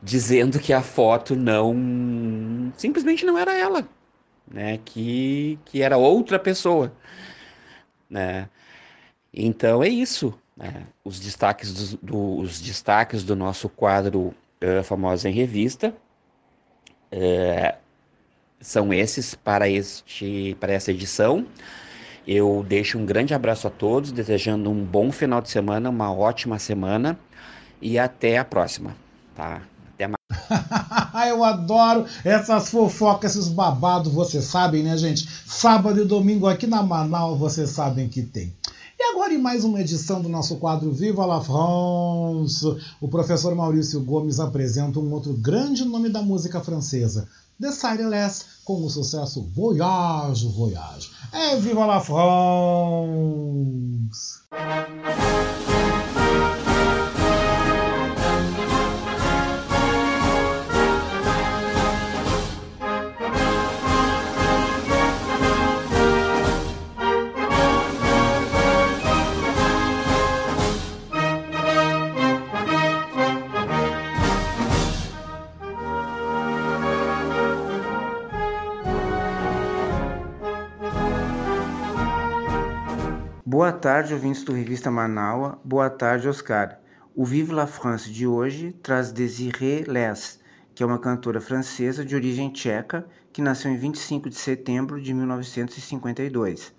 Dizendo que a foto não simplesmente não era ela, né? Que, que era outra pessoa, né? Então é isso. Né? Os, destaques do, do, os destaques do nosso quadro uh, Famosa em Revista uh, são esses para, este, para essa edição. Eu deixo um grande abraço a todos, desejando um bom final de semana, uma ótima semana e até a próxima. Tá? Até mais. Eu adoro essas fofocas, esses babados, vocês sabem, né, gente? Sábado e domingo aqui na Manaus, vocês sabem que tem. E agora, em mais uma edição do nosso quadro Viva la France, o professor Maurício Gomes apresenta um outro grande nome da música francesa, The Silence, com o sucesso Voyage, Voyage. É Viva la France! Boa tarde, ouvintes do Revista Manaua. Boa tarde, Oscar. O Vive la France de hoje traz Desiree Les, que é uma cantora francesa de origem tcheca que nasceu em 25 de setembro de 1952.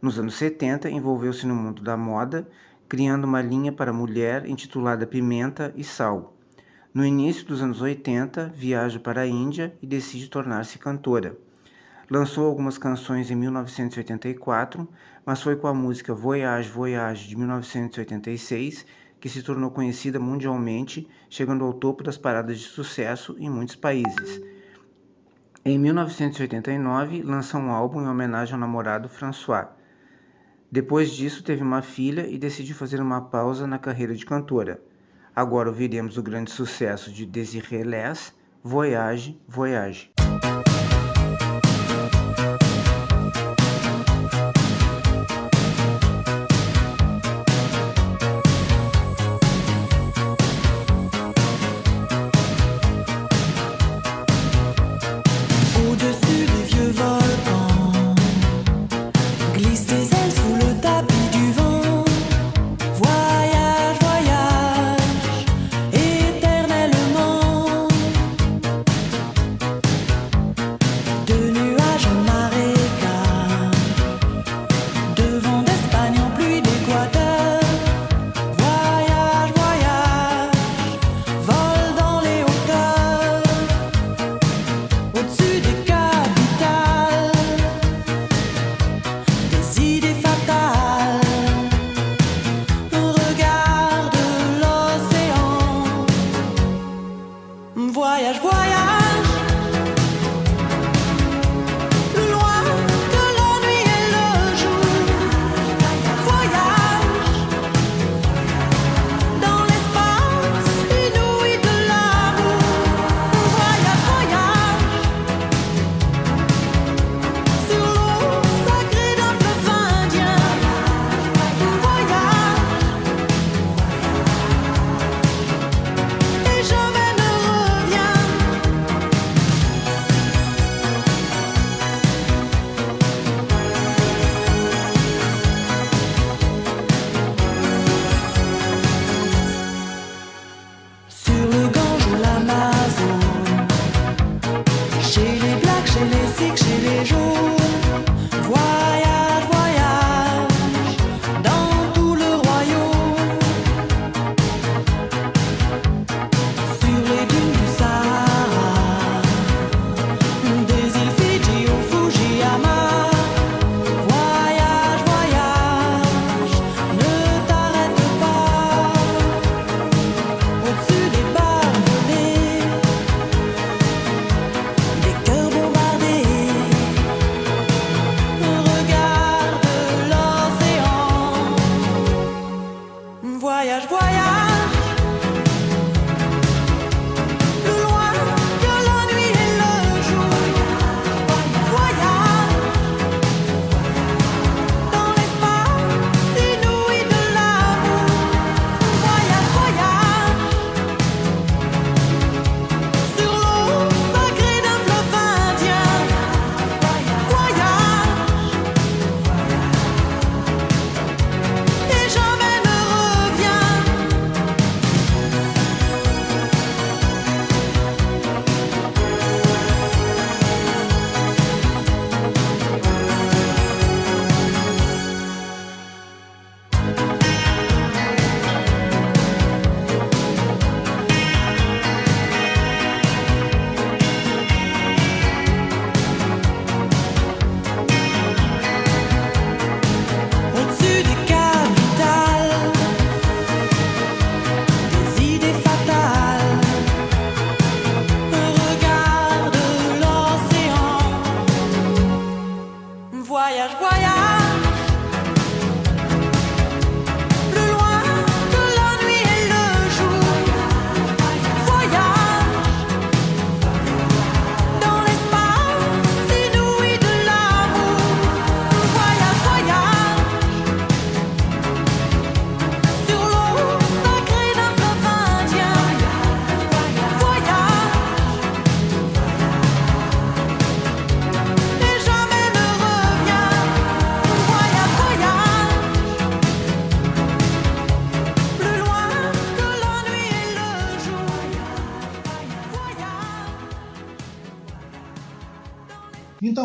Nos anos 70, envolveu-se no mundo da moda, criando uma linha para mulher intitulada Pimenta e Sal. No início dos anos 80, viaja para a Índia e decide tornar-se cantora. Lançou algumas canções em 1984, mas foi com a música Voyage Voyage de 1986 que se tornou conhecida mundialmente, chegando ao topo das paradas de sucesso em muitos países. Em 1989, lança um álbum em homenagem ao namorado François. Depois disso, teve uma filha e decidiu fazer uma pausa na carreira de cantora. Agora ouviremos o grande sucesso de Desiree Les, Voyage, Voyage. Voyage,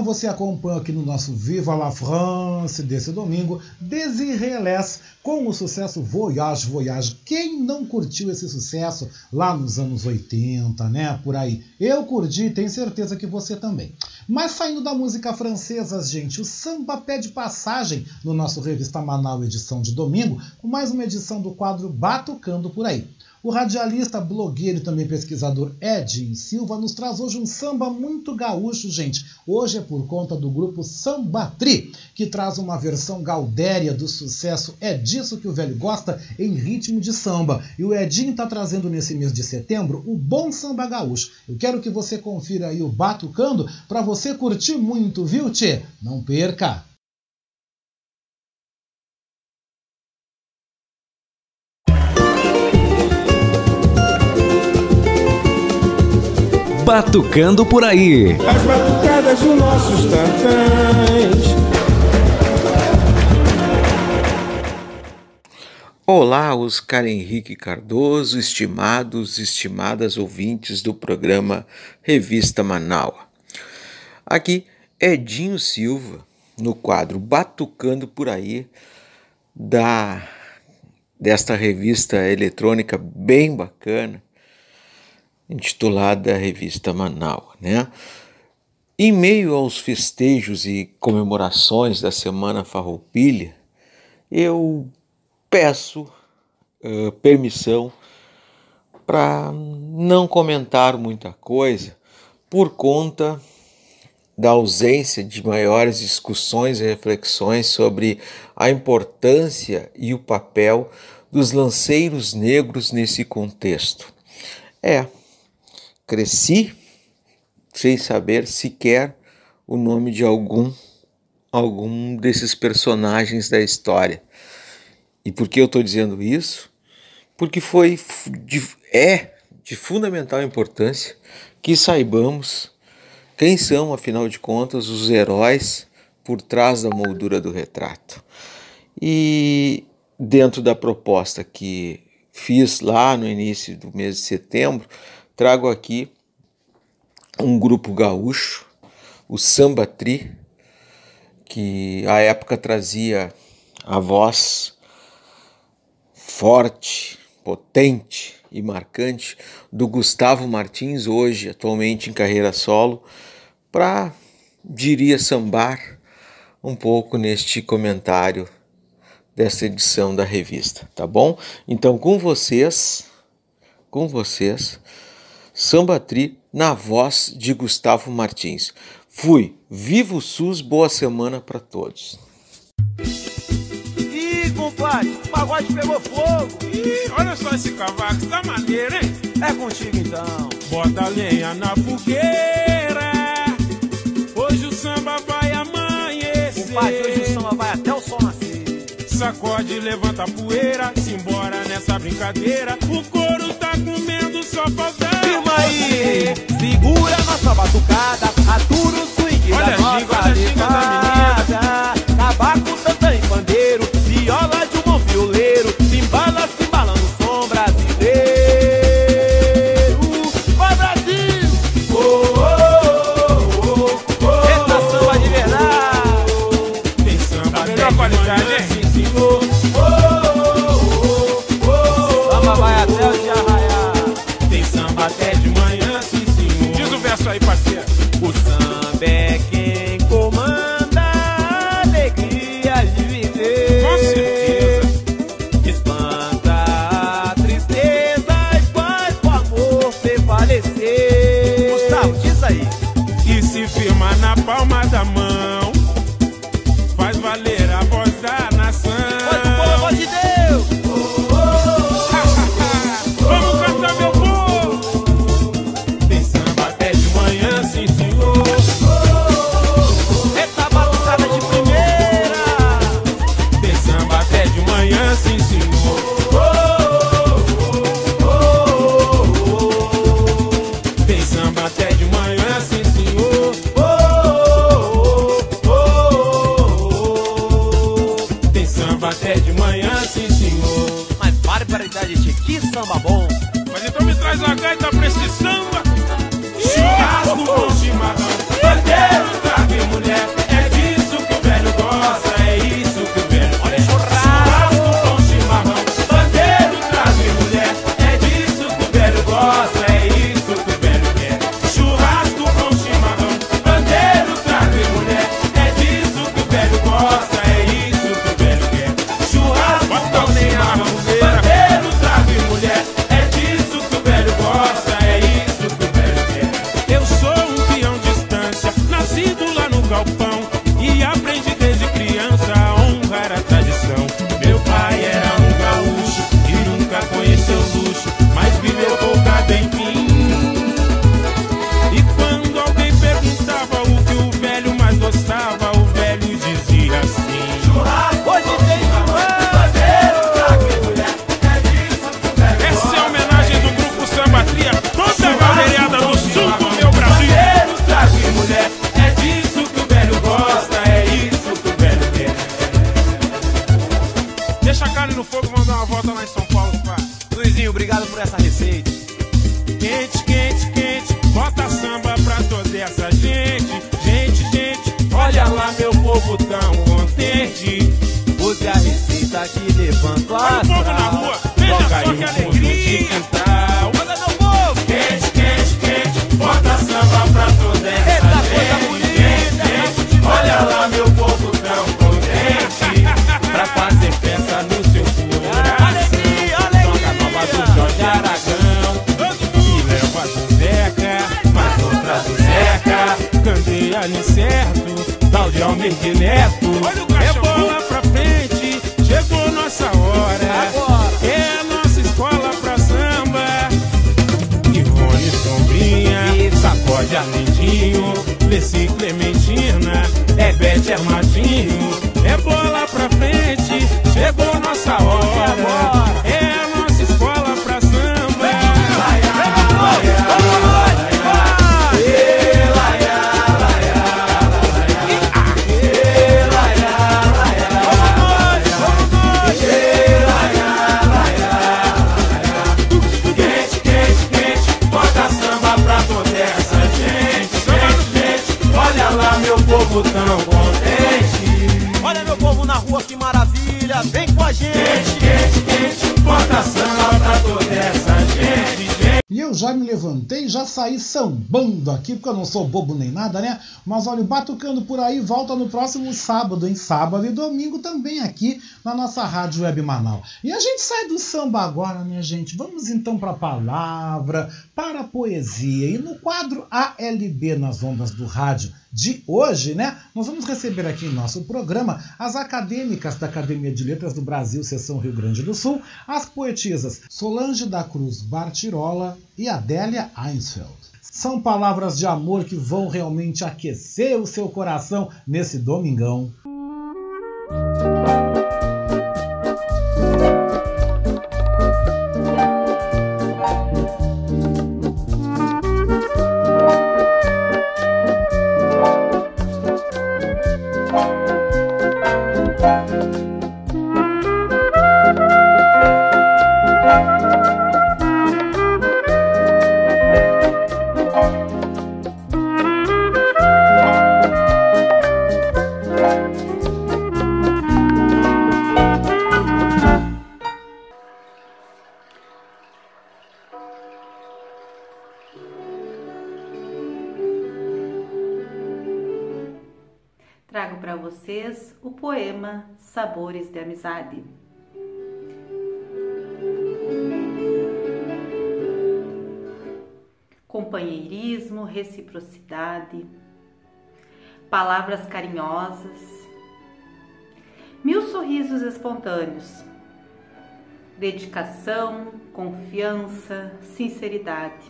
você acompanha aqui no nosso Viva la France desse domingo, Desiree Les, com o sucesso Voyage, Voyage. Quem não curtiu esse sucesso lá nos anos 80, né? Por aí. Eu curti e tenho certeza que você também. Mas saindo da música francesa, gente, o samba pede passagem no nosso Revista Manaus edição de domingo, com mais uma edição do quadro Batucando por aí. O radialista, blogueiro e também pesquisador Edinho Silva nos traz hoje um samba muito gaúcho, gente. Hoje é por conta do grupo Samba Tri, que traz uma versão gaudéria do sucesso É Disso Que o Velho Gosta em ritmo de samba. E o Edinho está trazendo nesse mês de setembro o bom samba gaúcho. Eu quero que você confira aí o Batucando para você curtir muito, viu, Tchê? Não perca! Batucando por aí. As batucadas dos nossos tantãs. Olá, Oscar Henrique Cardoso, estimados e estimadas ouvintes do programa Revista Manaua. Aqui, Edinho Silva, no quadro Batucando por aí, da desta revista eletrônica bem bacana, intitulada Revista Manaus, né? Em meio aos festejos e comemorações da Semana Farroupilha, eu peço uh, permissão para não comentar muita coisa por conta da ausência de maiores discussões e reflexões sobre a importância e o papel dos lanceiros negros nesse contexto. É, cresci sem saber sequer o nome de algum algum desses personagens da história. E por que eu estou dizendo isso? Porque foi de, é de fundamental importância que saibamos quem são, afinal de contas, os heróis por trás da moldura do retrato. E dentro da proposta que fiz lá no início do mês de setembro, trago aqui um grupo gaúcho, o Samba Tri, que à época trazia a voz forte, potente e marcante do Gustavo Martins, hoje atualmente em carreira solo, para, diria, sambar um pouco neste comentário dessa edição da revista, tá bom? Então, com vocês, com vocês, Samba Tri na voz de Gustavo Martins. Fui, viva o SUS, boa semana para todos. Ih, compadre, o pagode pegou fogo. Ih, olha só esse cavaco, tá maneiro, hein? É contigo então. Bota lenha na fogueira. Hoje o samba vai amanhecer. Compadre, hoje o samba vai até sacode, levanta a poeira, simbora nessa brincadeira. O couro tá comendo, só falta. Firma aí, segura nossa batucada, atura o swing Olha da a ginga, olha a ginga da menina. Tabaco tanto aqui, porque eu não sou bobo nem nada, né? Mas olha, Batucando por aí volta no próximo sábado, em sábado e domingo também aqui na nossa Rádio Web Manaus. E a gente sai do samba agora, minha gente. Vamos então para a palavra, para a poesia. E no quadro ALB nas ondas do rádio de hoje, né? Nós vamos receber aqui em nosso programa as acadêmicas da Academia de Letras do Brasil, seção Rio Grande do Sul, as poetisas Solange da Cruz Bartirola e Adélia Einsfeld. São palavras de amor que vão realmente aquecer o seu coração nesse domingão. Sabores de Amizade. Companheirismo, reciprocidade, palavras carinhosas, mil sorrisos espontâneos, dedicação, confiança, sinceridade,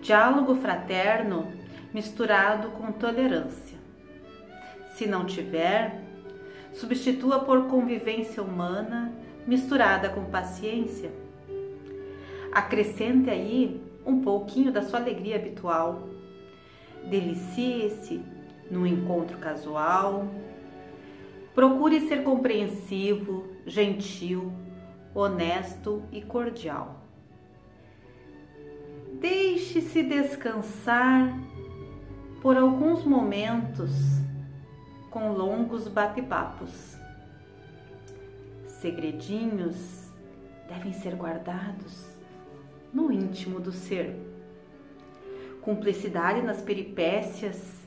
diálogo fraterno misturado com tolerância. Se não tiver, substitua por convivência humana misturada com paciência. Acrescente aí um pouquinho da sua alegria habitual. Delicie-se num encontro casual. Procure ser compreensivo, gentil, honesto e cordial. Deixe-se descansar por alguns momentos com longos bate-papos. Segredinhos devem ser guardados no íntimo do ser. Cumplicidade nas peripécias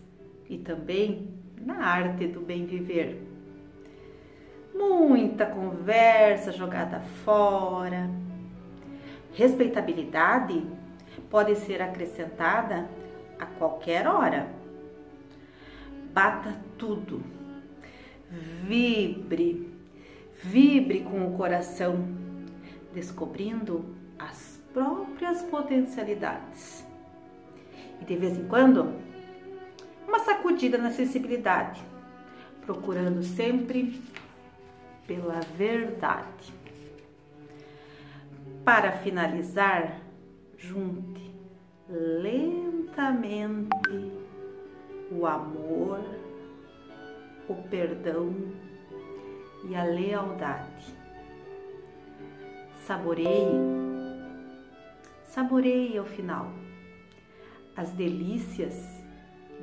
e também na arte do bem viver. Muita conversa jogada fora. Respeitabilidade pode ser acrescentada a qualquer hora. Bata tudo. Vibre, vibre com o coração, descobrindo as próprias potencialidades. E de vez em quando, uma sacudida na sensibilidade, procurando sempre pela verdade. Para finalizar, junte lentamente o amor, o perdão e a lealdade. Saboreie, saboreie ao final as delícias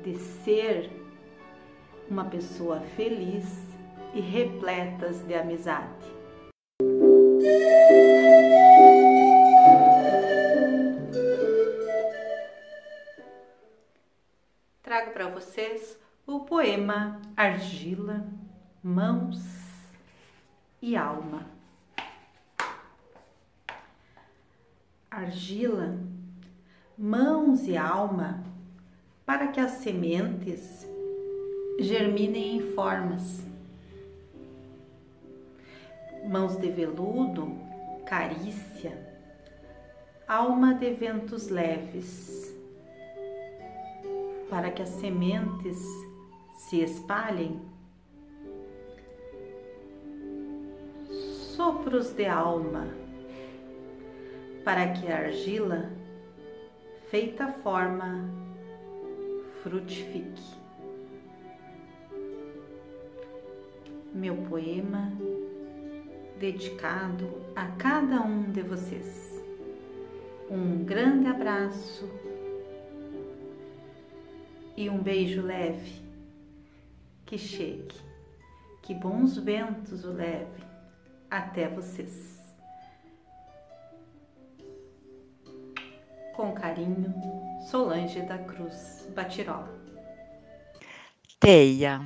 de ser uma pessoa feliz e repletas de amizade. Trago para vocês o poema Argila, Mãos e Alma. Argila, mãos e alma, para que as sementes germinem em formas. Mãos de veludo, carícia, alma de ventos leves, para que as sementes se espalhem. Sopros de alma, para que a argila, feita forma, frutifique. Meu poema dedicado a cada um de vocês. Um grande abraço e um beijo leve que chegue, que bons ventos o leve até vocês. Com carinho, Solange da Cruz Batirola. Teia.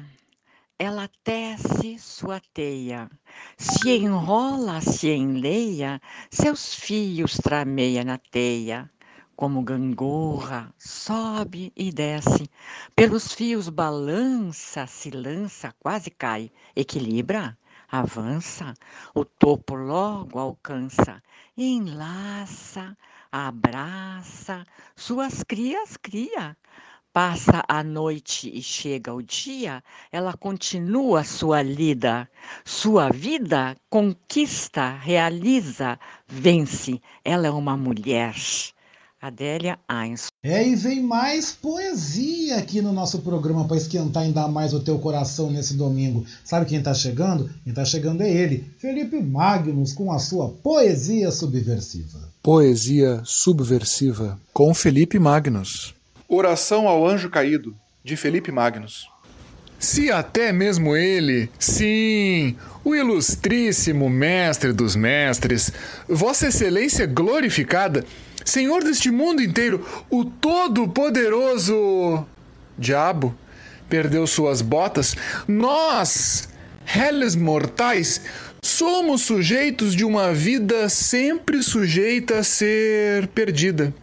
Ela tece sua teia, se enrola, se enleia, seus fios trameia na teia, como gangorra, sobe e desce. Pelos fios balança, se lança, quase cai. Equilibra, avança, o topo logo alcança. Enlaça, abraça, suas crias cria. Passa a noite e chega o dia, ela continua sua lida. Sua vida conquista, realiza, vence. Ela é uma mulher. Adélia Einstein. É, e vem mais poesia aqui no nosso programa para esquentar ainda mais o teu coração nesse domingo. Sabe quem está chegando? Quem está chegando é ele, Felipe Magnus, com a sua poesia subversiva. Poesia subversiva com Felipe Magnus. Oração ao Anjo Caído, de Felipe Magnus. Se até mesmo ele, sim, o ilustríssimo mestre dos mestres, Vossa Excelência glorificada, Senhor deste mundo inteiro, o Todo-Poderoso Diabo, perdeu suas botas, nós, réis mortais, somos sujeitos de uma vida sempre sujeita a ser perdida.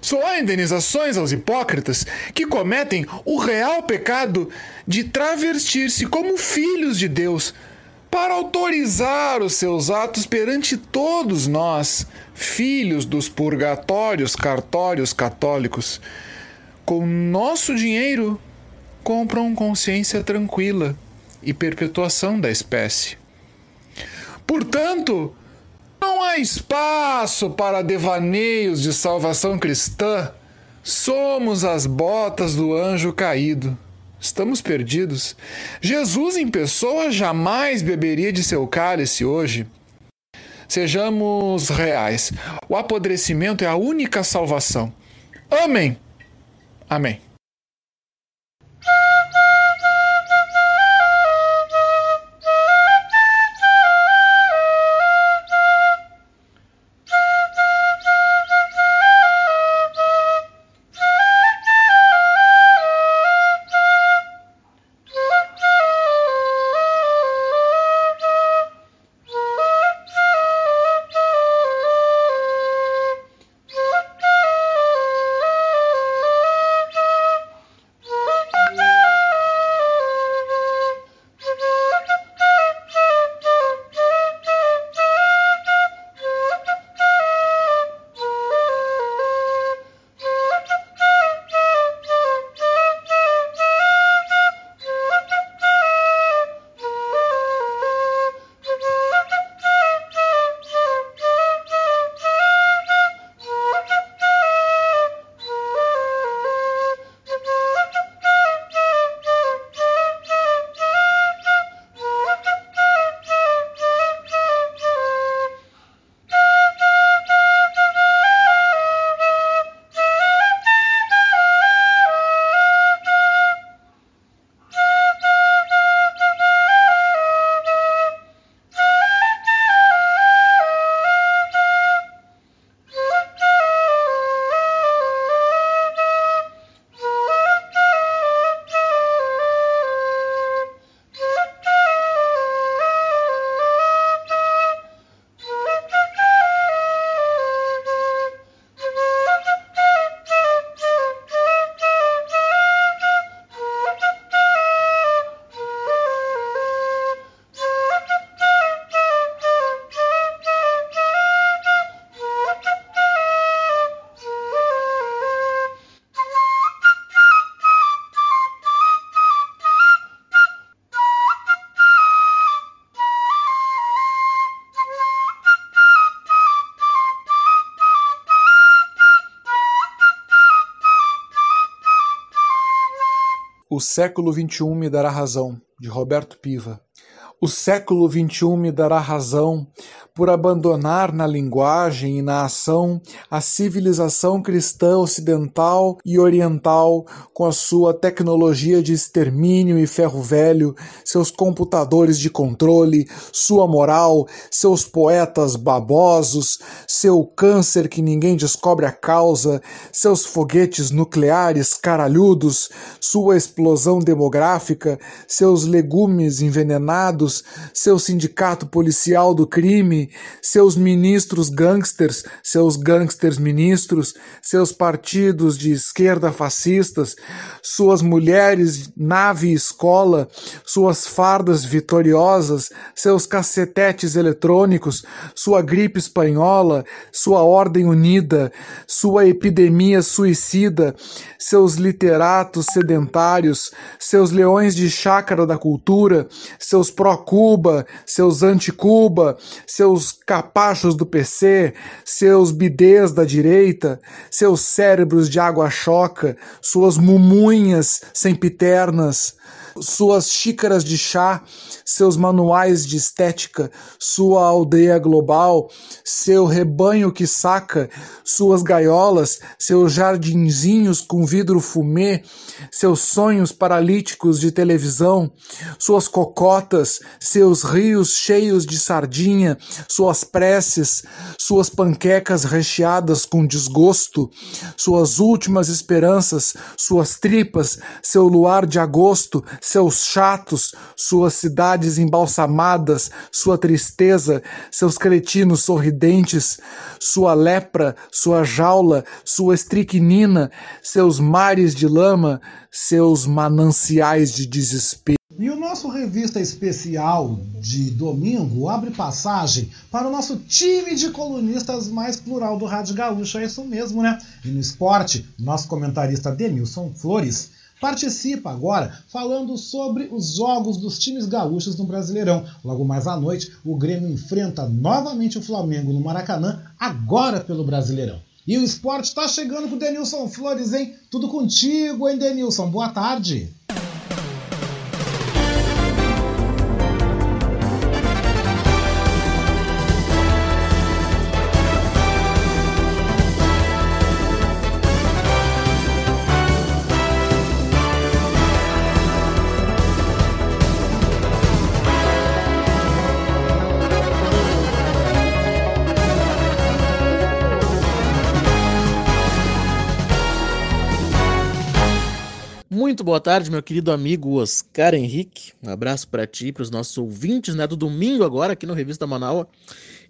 Só há indenizações aos hipócritas que cometem o real pecado de travestir-se como filhos de Deus para autorizar os seus atos perante todos nós, filhos dos purgatórios cartórios católicos. Com nosso dinheiro, compram consciência tranquila e perpetuação da espécie. Portanto, não há espaço para devaneios de salvação cristã. Somos as botas do anjo caído. Estamos perdidos. Jesus em pessoa jamais beberia de seu cálice hoje. Sejamos reais. O apodrecimento é a única salvação. Amém. Amém. O século XXI me dará razão, de Roberto Piva. O século XXI me dará razão por abandonar na linguagem e na ação a civilização cristã ocidental e oriental com a sua tecnologia de extermínio e ferro velho, seus computadores de controle, sua moral, seus poetas babosos, seu câncer que ninguém descobre a causa, seus foguetes nucleares caralhudos, sua explosão demográfica, seus legumes envenenados, seu sindicato policial do crime, seus ministros gangsters, seus gangsters ministros, seus partidos de esquerda fascistas, suas mulheres nave escola, suas fardas vitoriosas, seus cacetetes eletrônicos, sua gripe espanhola, sua ordem unida, sua epidemia suicida, seus literatos sedentários, seus leões de chácara da cultura, seus pró-Cuba, seus anti-Cuba, seus capachos do PC, seus bidês da direita, seus cérebros de água choca, suas mumunhas sempiternas, suas xícaras de chá, seus manuais de estética, sua aldeia global, seu rebanho que saca, suas gaiolas, seus jardinzinhos com vidro fumê, seus sonhos paralíticos de televisão, suas cocotas, seus rios cheios de sardinha, suas preces, suas panquecas recheadas com desgosto, suas últimas esperanças, suas tripas, seu luar de agosto, seus chatos, suas cidades embalsamadas, sua tristeza, seus cretinos sorridentes, sua lepra, sua jaula, sua estricnina, seus mares de lama, seus mananciais de desespero. E o nosso revista especial de domingo abre passagem para o nosso time de colunistas mais plural do Rádio Gaúcho, é isso mesmo, né? E no esporte, nosso comentarista Denilson Flores participa agora falando sobre os jogos dos times gaúchos no Brasileirão. Logo mais à noite, o Grêmio enfrenta novamente o Flamengo no Maracanã, agora pelo Brasileirão. E o esporte está chegando com o Denilson Flores, hein? Tudo contigo, hein, Denilson? Boa tarde. Muito boa tarde, meu querido amigo Oscar Henrique. Um abraço para ti para os nossos ouvintes, né, do domingo agora aqui no Revista Manaus.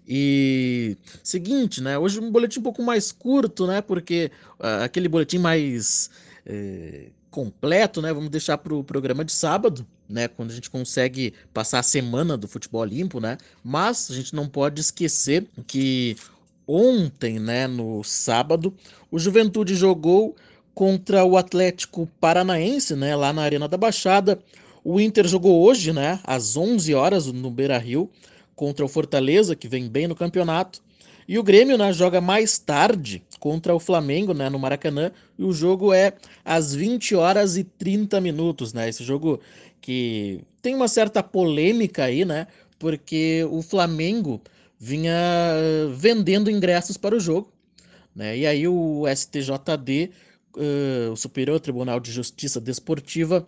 E seguinte, né, hoje um boletim um pouco mais curto, né, porque uh, aquele boletim mais eh, completo, né, vamos deixar para o programa de sábado, né, quando a gente consegue passar a semana do futebol limpo, né, mas a gente não pode esquecer que ontem, né, no sábado, o Juventude jogou contra o Atlético Paranaense, né, lá na Arena da Baixada. O Inter jogou hoje, né, às 11 horas no Beira-Rio, contra o Fortaleza, que vem bem no campeonato. E o Grêmio, né, joga mais tarde contra o Flamengo, né, no Maracanã, e o jogo é às 20 horas e 30 minutos, né? Esse jogo que tem uma certa polêmica aí, né? Porque o Flamengo vinha vendendo ingressos para o jogo, né? E aí o STJD uh, o Superior Tribunal de Justiça Desportiva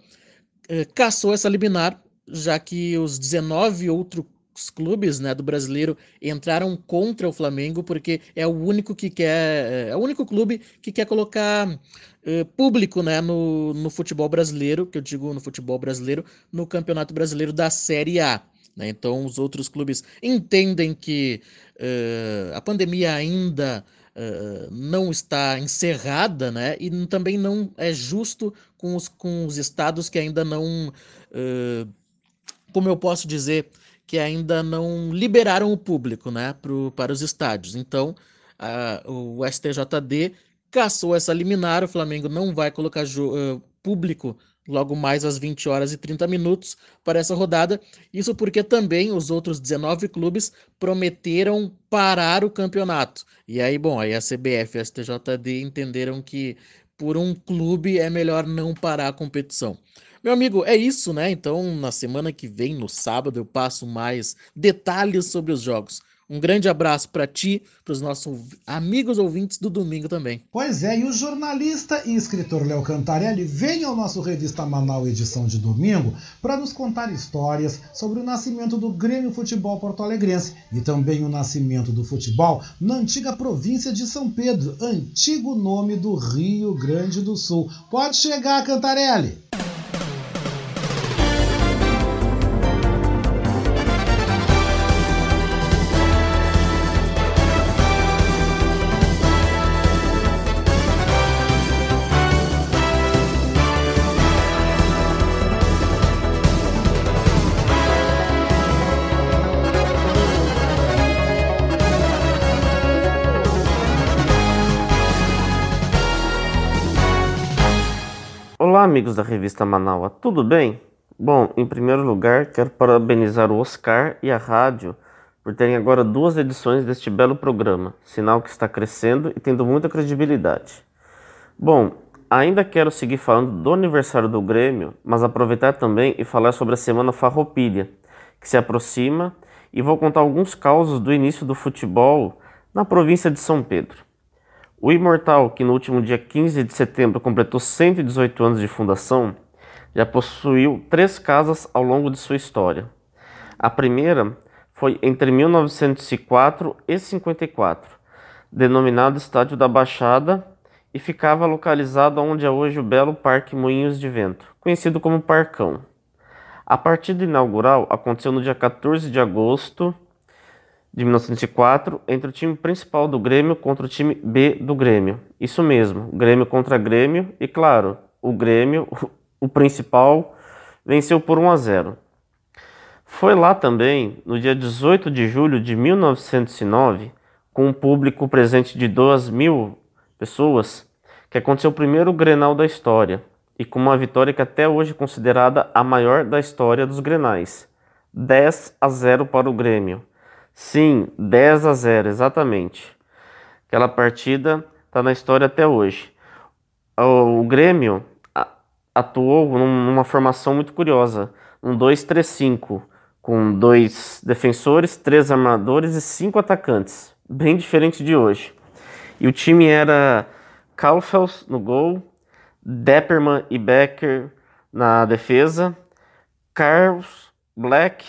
uh, cassou essa liminar, já que os 19 outros clubes né, do brasileiro entraram contra o Flamengo, porque é o único que quer. É o único clube que quer colocar uh, público né, no, no futebol brasileiro, que eu digo no futebol brasileiro, no Campeonato Brasileiro da Série A. Né? Então, os outros clubes entendem que a pandemia ainda não está encerrada, né? E também não é justo com os, com os estados que ainda não, uh, como eu posso dizer, que ainda não liberaram o público, né? Pro, para os estádios. Então, o STJD caçou essa liminar, o Flamengo não vai colocar público logo mais às 20 horas e 30 minutos para essa rodada. Isso porque também os outros 19 clubes prometeram parar o campeonato. E aí, bom, aí a CBF e a STJD entenderam que por um clube é melhor não parar a competição. Meu amigo, é isso, né? Então, na semana que vem, no sábado, eu passo mais detalhes sobre os jogos. Um grande abraço para ti, para os nossos amigos ouvintes do domingo também. Pois é, e o jornalista e escritor Léo Cantarelli vem ao nosso Revista Manaus edição de domingo para nos contar histórias sobre o nascimento do Grêmio Futebol Porto Alegrense e também o nascimento do futebol na antiga província de São Pedro, antigo nome do Rio Grande do Sul. Pode chegar, Cantarelli! Olá, amigos da revista Manaua, tudo bem? Bom, em primeiro lugar, quero parabenizar o Oscar e a rádio por terem agora duas edições deste belo programa, sinal que está crescendo e tendo muita credibilidade. Bom, ainda quero seguir falando do aniversário do Grêmio, mas aproveitar também e falar sobre a Semana Farroupilha, que se aproxima, e vou contar alguns causos do início do futebol na província de São Pedro. O Imortal, que no último dia 15 de setembro completou 118 anos de fundação, já possuiu três casas ao longo de sua história. A primeira foi entre 1904 e 54, denominado Estádio da Baixada, e ficava localizado onde é hoje o belo Parque Moinhos de Vento, conhecido como Parcão. A partida inaugural aconteceu no dia 14 de agosto de 1904 entre o time principal do Grêmio contra o time B do Grêmio. Isso mesmo, Grêmio contra Grêmio e claro, o Grêmio, o principal, venceu por 1 a 0. Foi lá também, no dia 18 de julho de 1909, com um público presente de 2 mil pessoas, que aconteceu o primeiro Grenal da história e com uma vitória que até hoje é considerada a maior da história dos Grenais. 10 a 0 para o Grêmio. Sim, 10 a 0, exatamente. Aquela partida está na história até hoje. O, Grêmio atuou numa formação muito curiosa, um 2-3-5, com dois defensores, três armadores e cinco atacantes, bem diferente de hoje. E o time era Kaufels no gol, Depperman e Becker na defesa, Carlos, Black,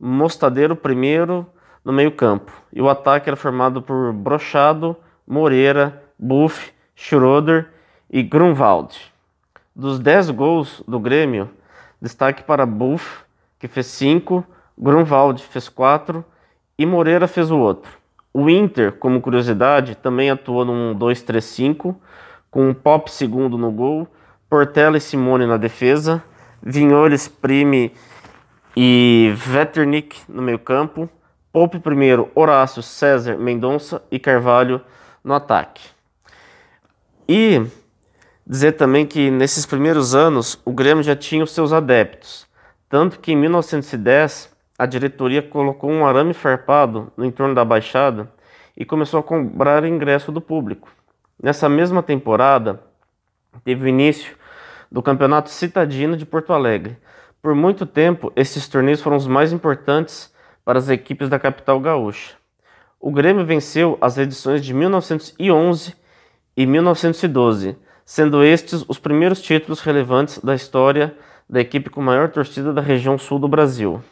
Mostadeiro primeiro no meio-campo. E o ataque era formado por Brochado, Moreira, Buff, Schroeder e Grunwald. Dos 10 gols do Grêmio, destaque para Buff, que fez 5, Grunwald fez 4 e Moreira fez o outro. O Inter, como curiosidade, também atuou num 2-3-5, com um Pop segundo no gol, Portela e Simone na defesa, Vinholes, Prime e Veternik no meio-campo, Pope primeiro, Horácio, César, Mendonça e Carvalho no ataque. E dizer também que nesses primeiros anos o Grêmio já tinha os seus adeptos, tanto que em 1910 a diretoria colocou um arame farpado no entorno da baixada e começou a cobrar ingresso do público. Nessa mesma temporada, teve o início do Campeonato Citadino de Porto Alegre. Por muito tempo, esses torneios foram os mais importantes para as equipes da capital gaúcha. O Grêmio venceu as edições de 1911 e 1912, sendo estes os primeiros títulos relevantes da história da equipe com maior torcida da região sul do Brasil.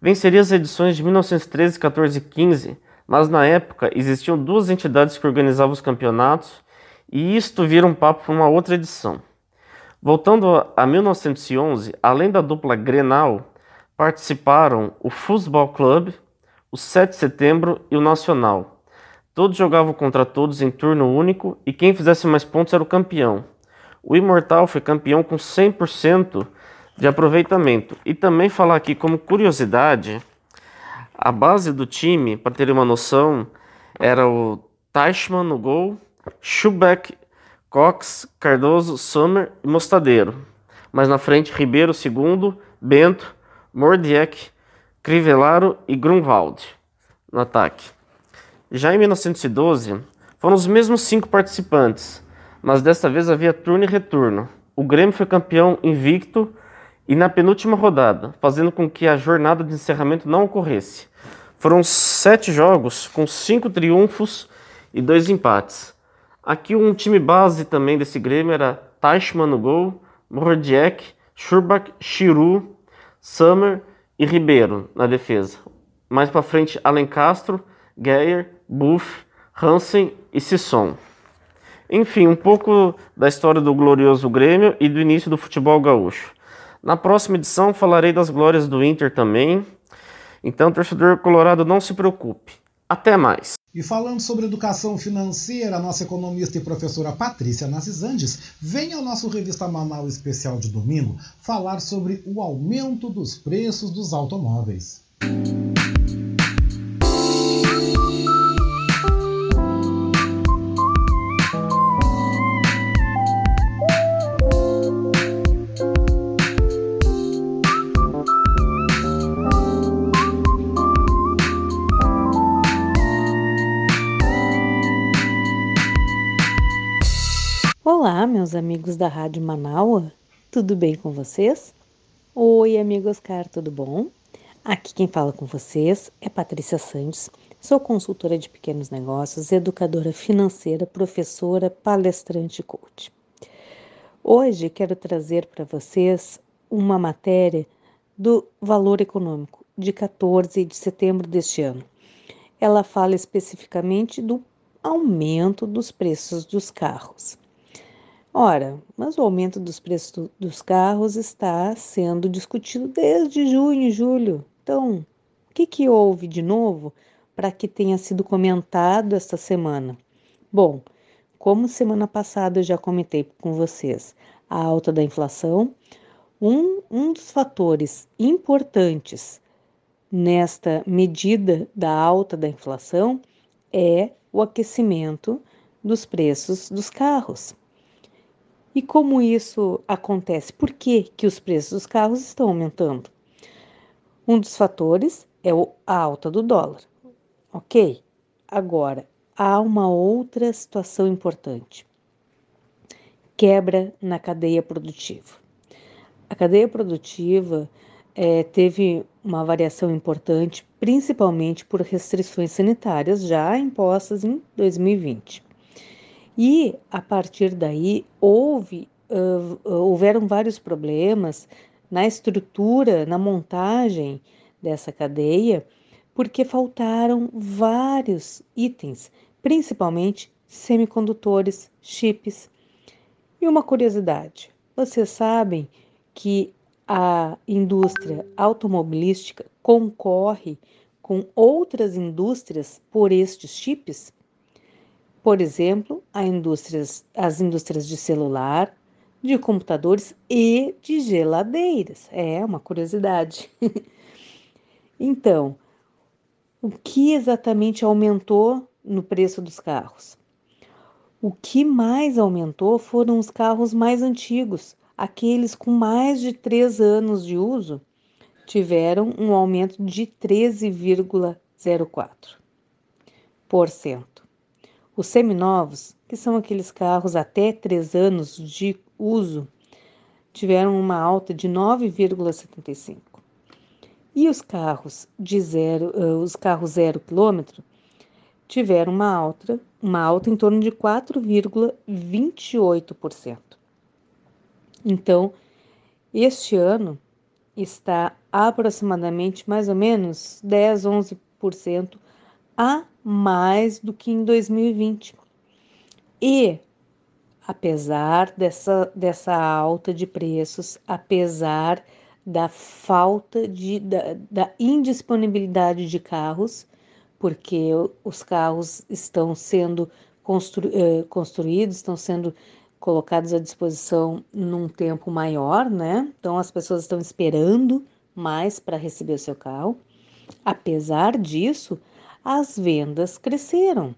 Venceria as edições de 1913, 14 e 15, mas na época existiam duas entidades que organizavam os campeonatos e isto vira um papo para uma outra edição. Voltando a 1911, além da dupla Grenal, participaram o Futebol Clube, o 7 de setembro e o Nacional. Todos jogavam contra todos em turno único e quem fizesse mais pontos era o campeão. O Imortal foi campeão com 100% de aproveitamento. E também falar aqui como curiosidade, a base do time, para ter uma noção, era o Teichmann no gol, Schubeck, Cox, Cardoso, Sommer e Mostadeiro. Mas na frente, Ribeiro segundo, Bento, Mordiek, Crivellaro e Grunwald no ataque. Já em 1912, foram os mesmos cinco participantes, mas desta vez havia turno e retorno. O Grêmio foi campeão invicto e na penúltima rodada, fazendo com que a jornada de encerramento não ocorresse. Foram sete jogos com cinco triunfos e dois empates. Aqui um time base também desse Grêmio era Teichmann no gol, Mordiek, Schurbach, Chiru, Summer e Ribeiro na defesa. Mais para frente, Alencastro, Geyer, Buff, Hansen e Sisson. Enfim, um pouco da história do glorioso Grêmio e do início do futebol gaúcho. Na próxima edição falarei das glórias do Inter também. Então, torcedor colorado, não se preocupe. Até mais. E falando sobre educação financeira, a nossa economista e professora Patrícia Nascisandes vem ao nosso Revista Manaus Especial de domingo falar sobre o aumento dos preços dos automóveis. Olá, meus amigos da Rádio Manaua, tudo bem com vocês? Oi, amigo Oscar, tudo bom? Aqui quem fala com vocês é Patrícia Santos, sou consultora de pequenos negócios, educadora financeira, professora, palestrante e coach. Hoje quero trazer para vocês uma matéria do valor econômico de 14 de setembro deste ano. Ela fala especificamente do aumento dos preços dos carros. Ora, mas o aumento dos preços dos carros está sendo discutido desde junho e julho. Então, o que, que houve de novo para que tenha sido comentado esta semana? Bom, como semana passada eu já comentei com vocês, a alta da inflação, um, um dos fatores importantes nesta medida da alta da inflação é o aquecimento dos preços dos carros. E como isso acontece? Por que, que os preços dos carros estão aumentando? Um dos fatores é a alta do dólar. Ok? Agora, há uma outra situação importante: quebra na cadeia produtiva. A cadeia produtiva é, teve uma variação importante, principalmente por restrições sanitárias já impostas em 2020. E a partir daí houve uh, houveram vários problemas na estrutura, na montagem dessa cadeia, porque faltaram vários itens, principalmente semicondutores, chips. E uma curiosidade: vocês sabem que a indústria automobilística concorre com outras indústrias por estes chips? Por exemplo, indústrias, as indústrias de celular, de computadores e de geladeiras. É uma curiosidade. então, o que exatamente aumentou no preço dos carros? O que mais aumentou foram os carros mais antigos, aqueles com mais de três anos de uso tiveram um aumento de 13,04%. Os seminovos, que são aqueles carros até três anos de uso, tiveram uma alta de 9,75. E os carros de zero, uh, os carros zero quilômetro tiveram uma alta, uma alta em torno de 4,28%. Então, este ano está aproximadamente mais ou menos 10, 11% a mais do que em 2020. E, apesar dessa, dessa alta de preços, apesar da falta de, da, da indisponibilidade de carros, porque os carros estão sendo constru, eh, construídos, estão sendo colocados à disposição num tempo maior, né? Então as pessoas estão esperando mais para receber o seu carro. Apesar disso, as vendas cresceram.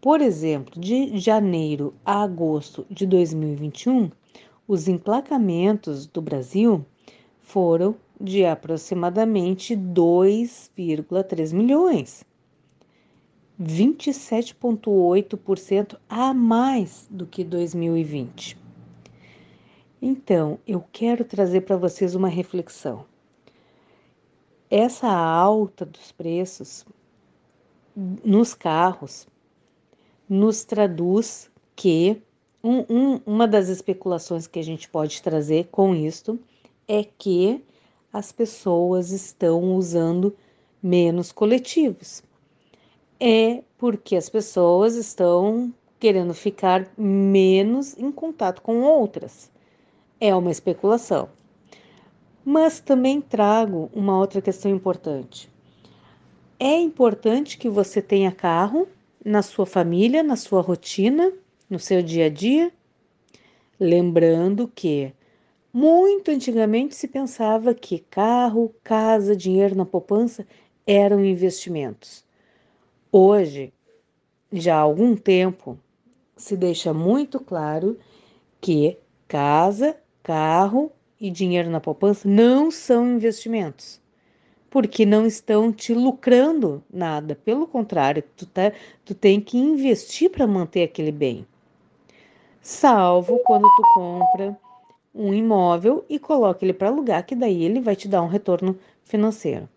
Por exemplo, de janeiro a agosto de 2021, os emplacamentos do Brasil foram de aproximadamente 2,3 milhões. 27,8% a mais do que 2020. Então, eu quero trazer para vocês uma reflexão. Essa alta dos preços nos carros nos traduz que um, um, uma das especulações que a gente pode trazer com isto é que as pessoas estão usando menos coletivos é porque as pessoas estão querendo ficar menos em contato com outras. É uma especulação. Mas também trago uma outra questão importante. É importante que você tenha carro na sua família, na sua rotina, no seu dia a dia. Lembrando que muito antigamente se pensava que carro, casa, dinheiro na poupança eram investimentos. Hoje, já há algum tempo, se deixa muito claro que casa, carro e dinheiro na poupança não são investimentos, porque não estão te lucrando nada. Pelo contrário, tu, tá, tu tem que investir para manter aquele bem. salvo quando tu compra um imóvel e coloca ele para alugar, que daí ele vai te dar um retorno financeiro.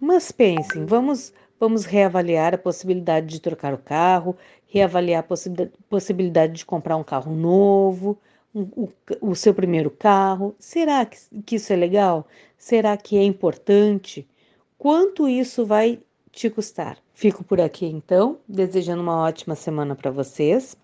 Mas pensem, vamos vamos reavaliar a possibilidade de trocar o carro, reavaliar a possibilidade de comprar um carro novo, o, o seu primeiro carro. Será que, que isso é legal? Será que é importante? Quanto isso vai te custar? Fico por aqui então, desejando uma ótima semana para vocês.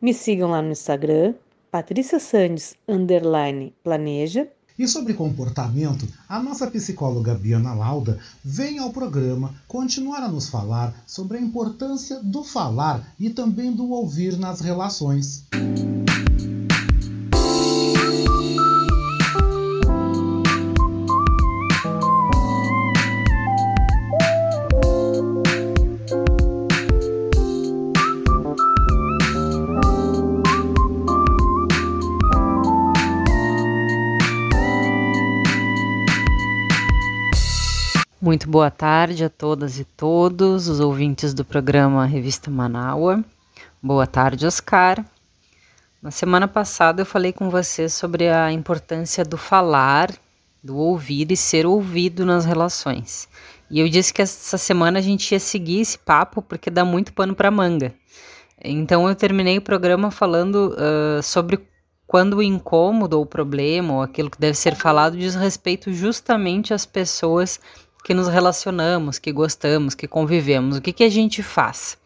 Me sigam lá no Instagram, Patrícia Sandes, underline, planeja. E sobre comportamento, a nossa psicóloga Biana Lauda vem ao programa continuar a nos falar sobre a importância do falar e também do ouvir nas relações. Boa tarde a todas e todos os ouvintes do programa Revista Manaua. Boa tarde, Oscar. Na semana passada eu falei com você sobre a importância do falar, do ouvir e ser ouvido nas relações. E eu disse que essa semana a gente ia seguir esse papo porque dá muito pano para manga. Então eu terminei o programa falando uh, sobre quando o incômodo ou o problema ou aquilo que deve ser falado diz respeito justamente às pessoas que nos relacionamos, que gostamos, que convivemos, o que, que a gente faz?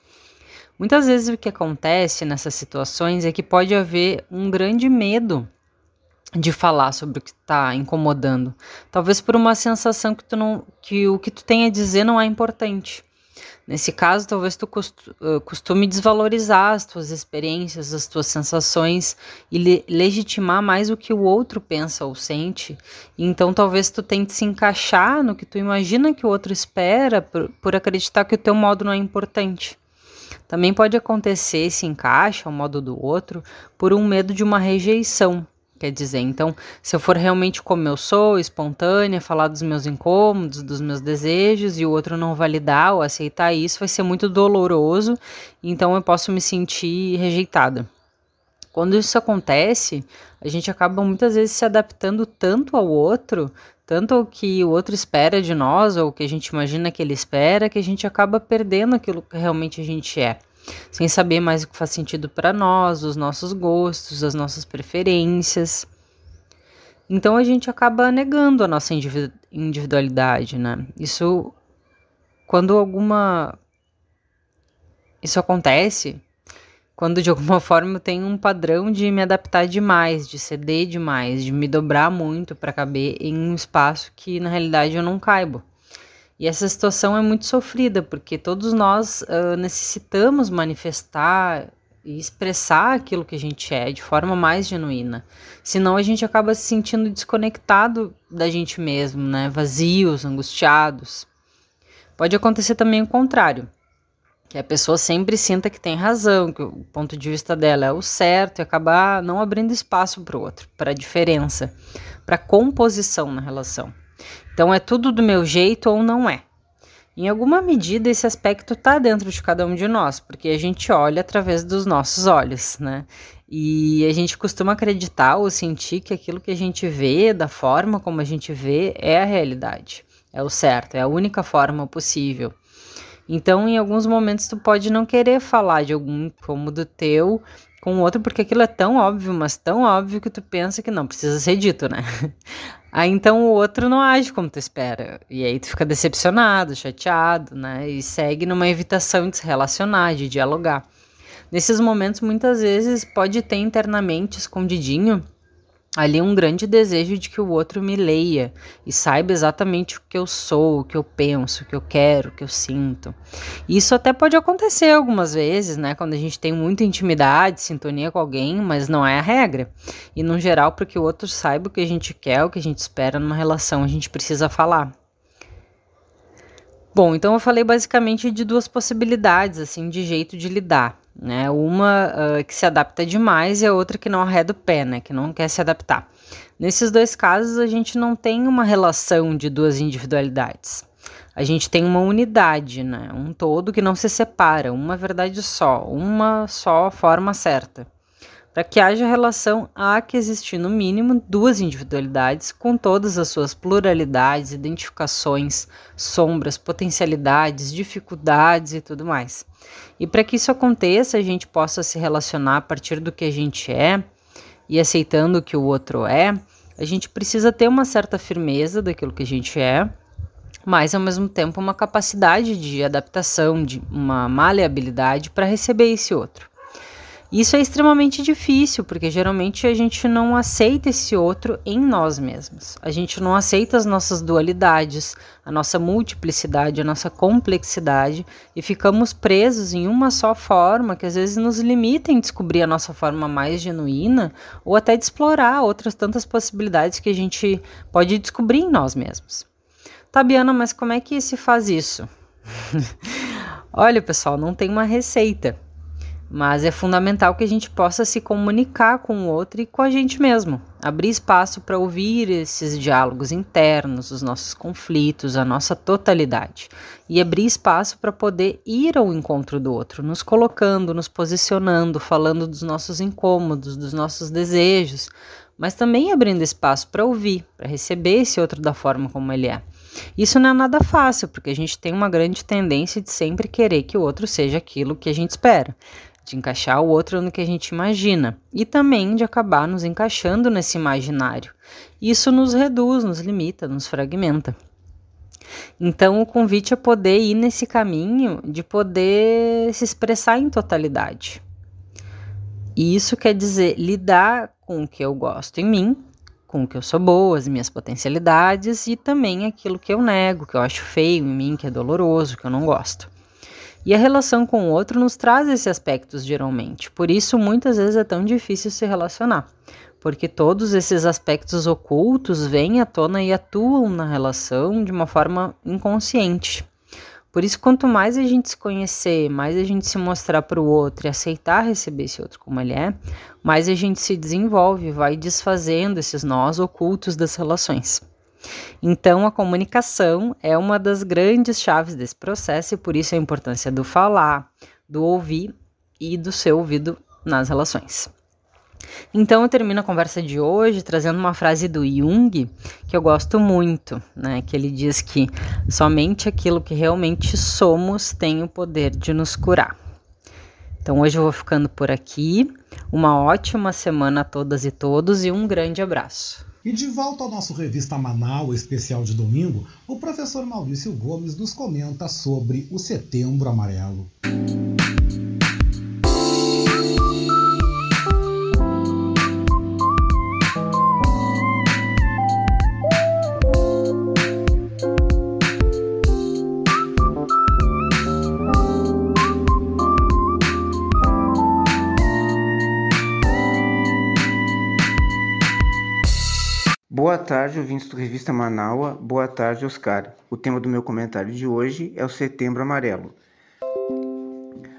Muitas vezes o que acontece nessas situações é que pode haver um grande medo de falar sobre o que está incomodando. Talvez por uma sensação que, tu não, que o que tu tem a dizer não é importante. Nesse caso, talvez tu costume desvalorizar as tuas experiências, as tuas sensações e le legitimar mais o que o outro pensa ou sente. Então, talvez tu tente se encaixar no que tu imagina que o outro espera por, por acreditar que o teu modo não é importante. Também pode acontecer esse encaixe ao modo do outro por um medo de uma rejeição, Quer dizer, então, se eu for realmente como eu sou, espontânea, falar dos meus incômodos, dos meus desejos, e o outro não validar ou aceitar isso, vai ser muito doloroso, então eu posso me sentir rejeitada. Quando isso acontece, a gente acaba muitas vezes se adaptando tanto ao outro, tanto ao que o outro espera de nós, ou o que a gente imagina que ele espera, que a gente acaba perdendo aquilo que realmente a gente é sem saber mais o que faz sentido para nós, os nossos gostos, as nossas preferências. Então a gente acaba negando a nossa individualidade, né? Isso quando alguma isso acontece, quando de alguma forma eu tenho um padrão de me adaptar demais, de ceder demais, de me dobrar muito para caber em um espaço que na realidade eu não caibo. E essa situação é muito sofrida, porque todos nós uh, necessitamos manifestar e expressar aquilo que a gente é de forma mais genuína. Senão a gente acaba se sentindo desconectado da gente mesmo, né? Vazios, angustiados. Pode acontecer também o contrário. Que a pessoa sempre sinta que tem razão, que o ponto de vista dela é o certo e acabar não abrindo espaço para o outro, para a diferença, para a composição na relação. Então é tudo do meu jeito ou não é. Em alguma medida, esse aspecto está dentro de cada um de nós, porque a gente olha através dos nossos olhos, né? E a gente costuma acreditar ou sentir que aquilo que a gente vê, da forma como a gente vê, é a realidade, é o certo, é a única forma possível. Então, em alguns momentos, tu pode não querer falar de algum incômodo teu com o outro, porque aquilo é tão óbvio, mas tão óbvio que tu pensa que não precisa ser dito, né? Aí então o outro não age como tu espera. E aí tu fica decepcionado, chateado, né? E segue numa evitação de se relacionar, de dialogar. Nesses momentos, muitas vezes, pode ter internamente, escondidinho, ali um grande desejo de que o outro me leia e saiba exatamente o que eu sou, o que eu penso, o que eu quero, o que eu sinto. Isso até pode acontecer algumas vezes, né, quando a gente tem muita intimidade, sintonia com alguém, mas não é a regra. E no geral, para que o outro saiba o que a gente quer, o que a gente espera numa relação, a gente precisa falar. Bom, então eu falei basicamente de duas possibilidades assim de jeito de lidar né? Uma uh, que se adapta demais e a outra que não arreda o pé, né? Que não quer se adaptar. Nesses dois casos, a gente não tem uma relação de duas individualidades. A gente tem uma unidade, né? Um todo que não se separa, uma verdade só, uma só forma certa. Para que haja relação, há que existir no mínimo duas individualidades com todas as suas pluralidades, identificações, sombras, potencialidades, dificuldades e tudo mais. E para que isso aconteça, a gente possa se relacionar a partir do que a gente é e aceitando o que o outro é, a gente precisa ter uma certa firmeza daquilo que a gente é, mas ao mesmo tempo uma capacidade de adaptação, de uma maleabilidade para receber esse outro. Isso é extremamente difícil, porque geralmente a gente não aceita esse outro em nós mesmos. A gente não aceita as nossas dualidades, a nossa multiplicidade, a nossa complexidade e ficamos presos em uma só forma que às vezes nos limita em descobrir a nossa forma mais genuína ou até de explorar outras tantas possibilidades que a gente pode descobrir em nós mesmos. Tabiana, mas como é que se faz isso? Olha, pessoal, não tem uma receita mas é fundamental que a gente possa se comunicar com o outro e com a gente mesmo, abrir espaço para ouvir esses diálogos internos, os nossos conflitos, a nossa totalidade, e abrir espaço para poder ir ao encontro do outro, nos colocando, nos posicionando, falando dos nossos incômodos, dos nossos desejos, mas também abrindo espaço para ouvir, para receber esse outro da forma como ele é. Isso não é nada fácil, porque a gente tem uma grande tendência de sempre querer que o outro seja aquilo que a gente espera de encaixar o outro no que a gente imagina e também de acabar nos encaixando nesse imaginário. Isso nos reduz, nos limita, nos fragmenta. Então, o convite é poder ir nesse caminho de poder se expressar em totalidade. E isso quer dizer lidar com o que eu gosto em mim, com o que eu sou boa, as minhas potencialidades e também aquilo que eu nego, que eu acho feio em mim, que é doloroso, que eu não gosto. E a relação com o outro nos traz esses aspectos geralmente. Por isso, muitas vezes é tão difícil se relacionar, porque todos esses aspectos ocultos vêm à tona e atuam na relação de uma forma inconsciente. Por isso, quanto mais a gente se conhecer, mais a gente se mostrar para o outro e aceitar receber esse outro como ele é, mais a gente se desenvolve, vai desfazendo esses nós ocultos das relações. Então, a comunicação é uma das grandes chaves desse processo e por isso a importância do falar, do ouvir e do ser ouvido nas relações. Então, eu termino a conversa de hoje trazendo uma frase do Jung que eu gosto muito, né? Que ele diz que somente aquilo que realmente somos tem o poder de nos curar. Então, hoje eu vou ficando por aqui. Uma ótima semana a todas e todos e um grande abraço. E de volta ao nosso Revista Manaus especial de domingo, o professor Maurício Gomes nos comenta sobre o Setembro Amarelo. Boa tarde, ouvintes do Revista Manaua. Boa tarde, Oscar. O tema do meu comentário de hoje é o Setembro Amarelo.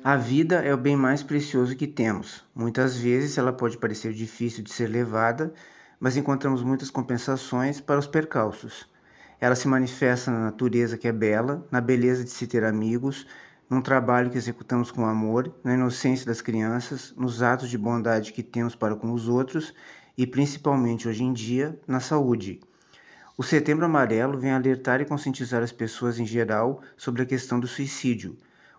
A vida é o bem mais precioso que temos. Muitas vezes ela pode parecer difícil de ser levada, mas encontramos muitas compensações para os percalços. Ela se manifesta na natureza que é bela, na beleza de se ter amigos, num trabalho que executamos com amor, na inocência das crianças, nos atos de bondade que temos para com os outros e principalmente hoje em dia na saúde. O Setembro Amarelo vem alertar e conscientizar as pessoas em geral sobre a questão do suicídio.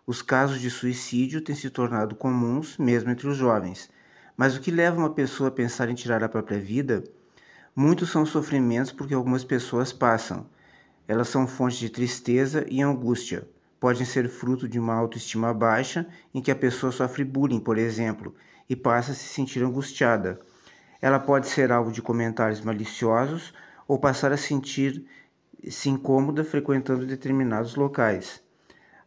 Os casos de suicídio têm se tornado comuns mesmo entre os jovens. Mas o que leva uma pessoa a pensar em tirar a própria vida? Muitos são os sofrimentos porque algumas pessoas passam. Elas são fontes de tristeza e angústia. Podem ser fruto de uma autoestima baixa, em que a pessoa sofre bullying, por exemplo, e passa a se sentir angustiada ela pode ser alvo de comentários maliciosos ou passar a sentir-se incômoda frequentando determinados locais.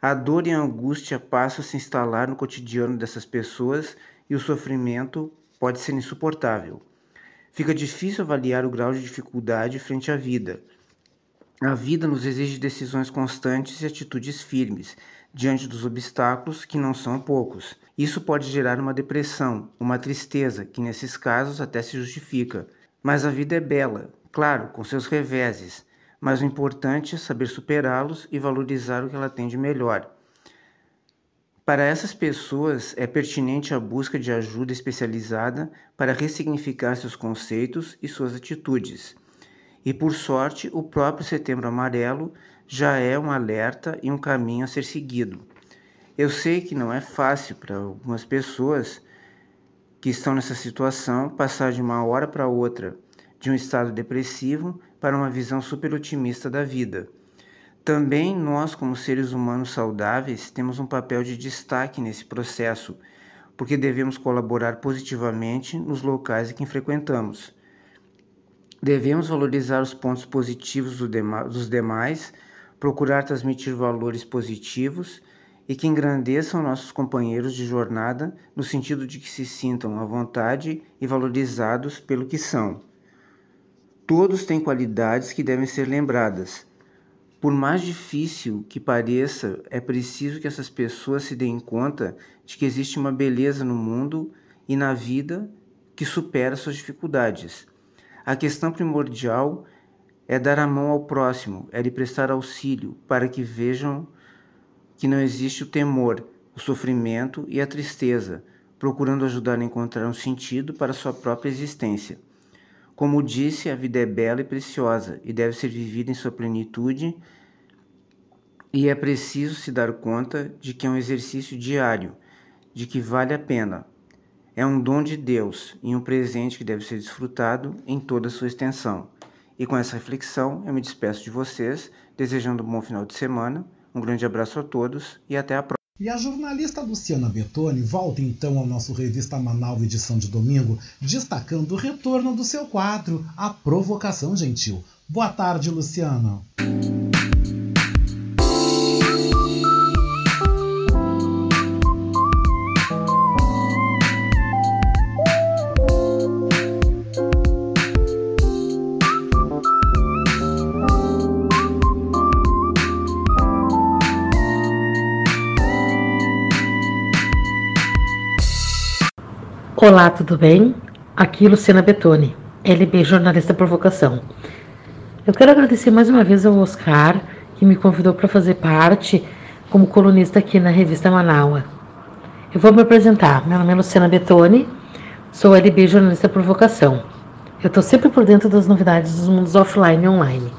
A dor e a angústia passam a se instalar no cotidiano dessas pessoas e o sofrimento pode ser insuportável. Fica difícil avaliar o grau de dificuldade frente à vida. A vida nos exige decisões constantes e atitudes firmes diante dos obstáculos, que não são poucos. Isso pode gerar uma depressão, uma tristeza, que nesses casos até se justifica. Mas a vida é bela, claro, com seus reveses, mas o importante é saber superá-los e valorizar o que ela tem de melhor. Para essas pessoas, é pertinente a busca de ajuda especializada para ressignificar seus conceitos e suas atitudes. E por sorte, o próprio Setembro Amarelo já é um alerta e um caminho a ser seguido. Eu sei que não é fácil para algumas pessoas que estão nessa situação passar de uma hora para outra de um estado depressivo para uma visão super otimista da vida. Também nós, como seres humanos saudáveis, temos um papel de destaque nesse processo, porque devemos colaborar positivamente nos locais que frequentamos. Devemos valorizar os pontos positivos dos demais, procurar transmitir valores positivos e que engrandeçam nossos companheiros de jornada no sentido de que se sintam à vontade e valorizados pelo que são. Todos têm qualidades que devem ser lembradas. Por mais difícil que pareça, é preciso que essas pessoas se deem conta de que existe uma beleza no mundo e na vida que supera suas dificuldades. A questão primordial é dar a mão ao próximo, é lhe prestar auxílio, para que vejam que não existe o temor, o sofrimento e a tristeza, procurando ajudar a encontrar um sentido para sua própria existência. Como disse, a vida é bela e preciosa e deve ser vivida em sua plenitude, e é preciso se dar conta de que é um exercício diário, de que vale a pena, é um dom de Deus e um presente que deve ser desfrutado em toda a sua extensão. E com essa reflexão, eu me despeço de vocês, desejando um bom final de semana. Um grande abraço a todos e até a próxima. E a jornalista Luciana Bertoni volta então ao nosso Revista Manaus edição de domingo, destacando o retorno do seu quadro, A Provocação Gentil. Boa tarde, Luciana. Olá, tudo bem? Aqui Luciana Betoni, LB Jornalista Provocação. Eu quero agradecer mais uma vez ao Oscar, que me convidou para fazer parte como colunista aqui na revista Manaua. Eu vou me apresentar. Meu nome é Luciana Betoni, sou LB Jornalista Provocação. Eu estou sempre por dentro das novidades dos mundos offline e online.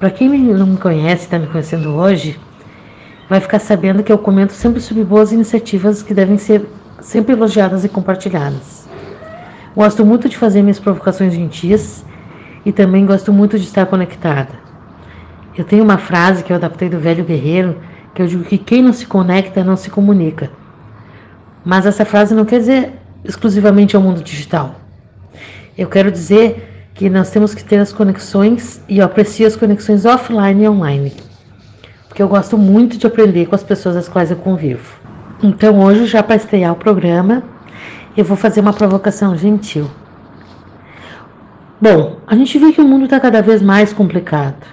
Para quem não me conhece, está me conhecendo hoje, vai ficar sabendo que eu comento sempre sobre boas iniciativas que devem ser sempre elogiadas e compartilhadas. Gosto muito de fazer minhas provocações gentis e também gosto muito de estar conectada. Eu tenho uma frase que eu adaptei do velho guerreiro, que eu digo que quem não se conecta não se comunica. Mas essa frase não quer dizer exclusivamente ao mundo digital. Eu quero dizer que nós temos que ter as conexões e eu aprecio as conexões offline e online. Porque eu gosto muito de aprender com as pessoas às quais eu convivo. Então, hoje, já para estrear o programa, eu vou fazer uma provocação gentil. Bom, a gente vê que o mundo está cada vez mais complicado.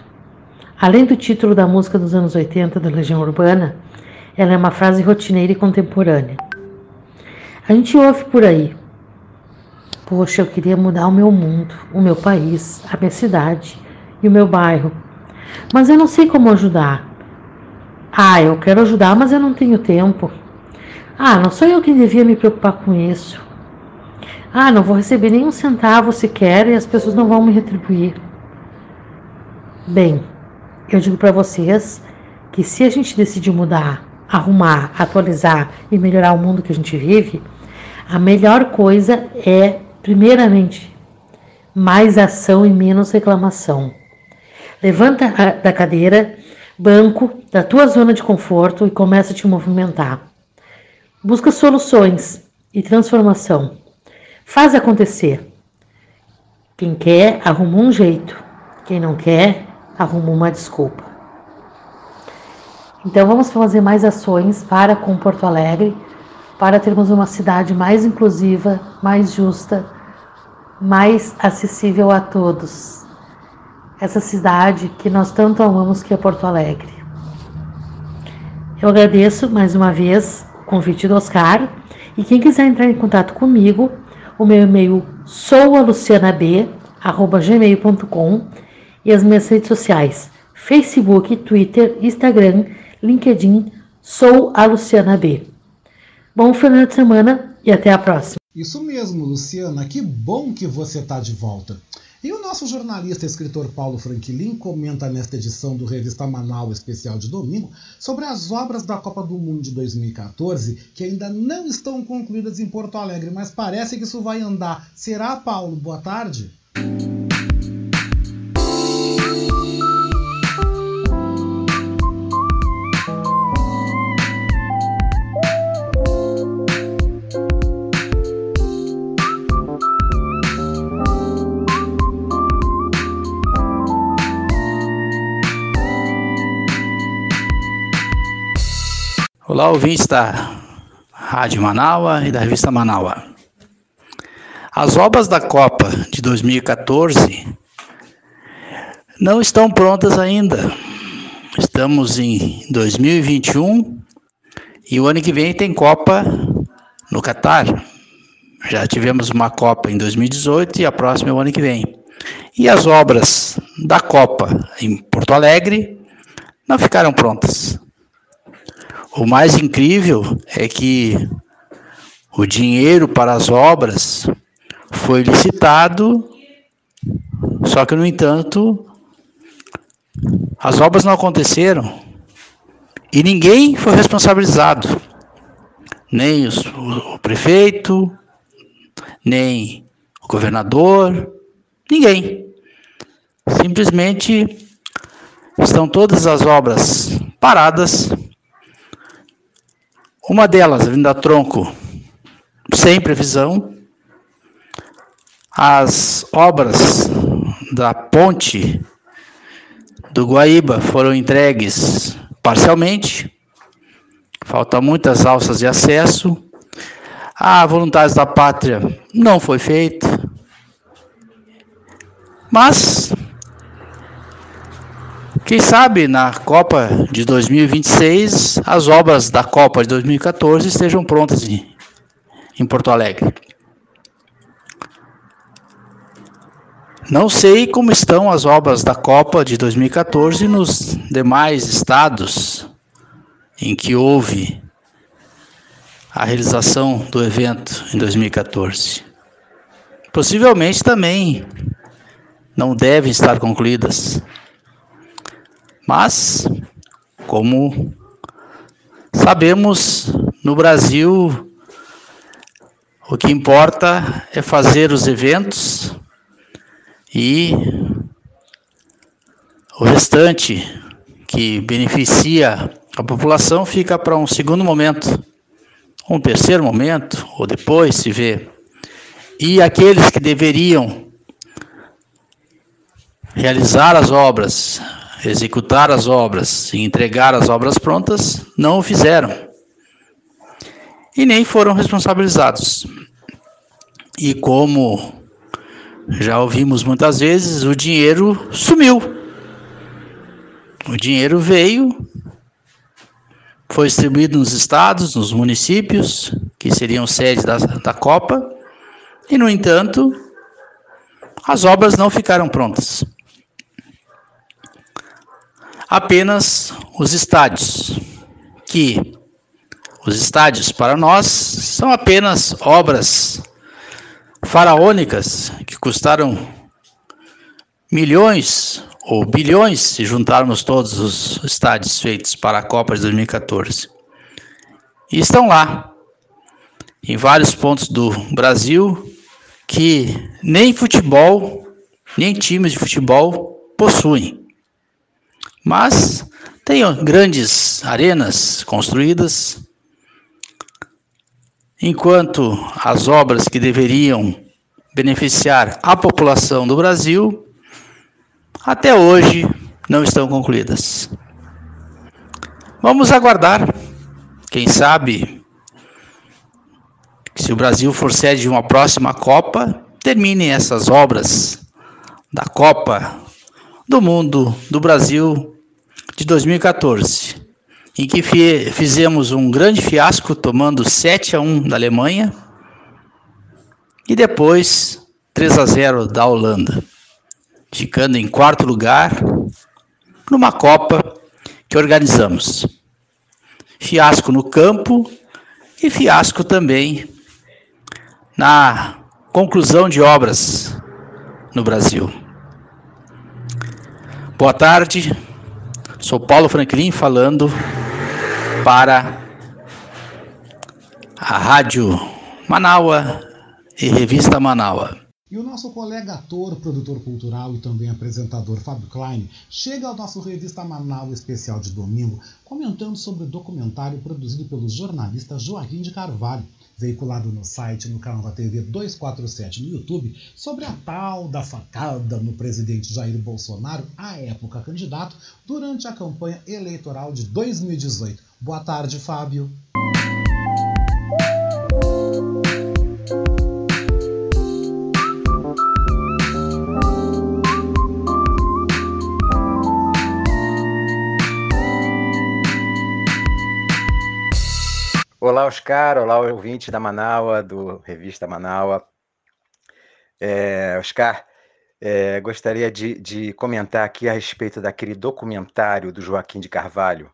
Além do título da música dos anos 80 da Legião Urbana, ela é uma frase rotineira e contemporânea. A gente ouve por aí: Poxa, eu queria mudar o meu mundo, o meu país, a minha cidade e o meu bairro, mas eu não sei como ajudar. Ah, eu quero ajudar, mas eu não tenho tempo. Ah, não sou eu quem devia me preocupar com isso. Ah, não vou receber nenhum centavo sequer e as pessoas não vão me retribuir. Bem, eu digo para vocês que se a gente decidir mudar, arrumar, atualizar e melhorar o mundo que a gente vive, a melhor coisa é, primeiramente, mais ação e menos reclamação. Levanta da cadeira, banco, da tua zona de conforto e começa a te movimentar. Busca soluções e transformação. Faz acontecer. Quem quer, arruma um jeito. Quem não quer, arruma uma desculpa. Então vamos fazer mais ações para com Porto Alegre, para termos uma cidade mais inclusiva, mais justa, mais acessível a todos. Essa cidade que nós tanto amamos que é Porto Alegre. Eu agradeço mais uma vez convite do Oscar. E quem quiser entrar em contato comigo, o meu e-mail soualucianab@gmail.com e as minhas redes sociais: Facebook, Twitter, Instagram, LinkedIn, Sou a Luciana B. Bom final de semana e até a próxima. Isso mesmo, Luciana, que bom que você está de volta. E o nosso jornalista e escritor Paulo Franklin comenta nesta edição do Revista Manaus Especial de domingo sobre as obras da Copa do Mundo de 2014 que ainda não estão concluídas em Porto Alegre, mas parece que isso vai andar. Será, Paulo? Boa tarde. Olá, ouvintes da Rádio Manaua e da revista Manaua. As obras da Copa de 2014 não estão prontas ainda. Estamos em 2021 e o ano que vem tem Copa no Catar. Já tivemos uma Copa em 2018 e a próxima é o ano que vem. E as obras da Copa em Porto Alegre não ficaram prontas. O mais incrível é que o dinheiro para as obras foi licitado, só que, no entanto, as obras não aconteceram e ninguém foi responsabilizado. Nem os, o, o prefeito, nem o governador, ninguém. Simplesmente estão todas as obras paradas uma delas, vindo a tronco, sem previsão. As obras da ponte do Guaíba foram entregues parcialmente. Faltam muitas alças de acesso. A Voluntários da Pátria não foi feita. Mas quem sabe na Copa de 2026 as obras da Copa de 2014 estejam prontas em, em Porto Alegre. Não sei como estão as obras da Copa de 2014 nos demais estados em que houve a realização do evento em 2014. Possivelmente também não devem estar concluídas. Mas, como sabemos, no Brasil o que importa é fazer os eventos e o restante que beneficia a população fica para um segundo momento, um terceiro momento, ou depois se vê. E aqueles que deveriam realizar as obras, executar as obras e entregar as obras prontas, não o fizeram. E nem foram responsabilizados. E como já ouvimos muitas vezes, o dinheiro sumiu. O dinheiro veio, foi distribuído nos estados, nos municípios, que seriam sede da, da Copa, e, no entanto, as obras não ficaram prontas apenas os estádios, que os estádios para nós são apenas obras faraônicas que custaram milhões ou bilhões se juntarmos todos os estádios feitos para a Copa de 2014. E estão lá, em vários pontos do Brasil, que nem futebol, nem times de futebol possuem. Mas tem grandes arenas construídas, enquanto as obras que deveriam beneficiar a população do Brasil até hoje não estão concluídas. Vamos aguardar, quem sabe, se o Brasil for sede de uma próxima Copa, termine essas obras da Copa do Mundo do Brasil de 2014, em que fizemos um grande fiasco tomando 7 a 1 da Alemanha e depois 3 a 0 da Holanda, ficando em quarto lugar numa Copa que organizamos. fiasco no campo e fiasco também na conclusão de obras no Brasil. Boa tarde, sou Paulo Franklin falando para a Rádio Manaua e Revista Manaua. E o nosso colega ator, produtor cultural e também apresentador Fábio Klein chega ao nosso Revista Manaus especial de domingo comentando sobre o documentário produzido pelo jornalista Joaquim de Carvalho, veiculado no site no canal da TV 247 no YouTube, sobre a tal da facada no presidente Jair Bolsonaro, à época candidato, durante a campanha eleitoral de 2018. Boa tarde, Fábio. Olá, Oscar. Olá, ouvinte da Manaua, do Revista Manaua. É, Oscar, é, gostaria de, de, comentar aqui a respeito daquele documentário do Joaquim de Carvalho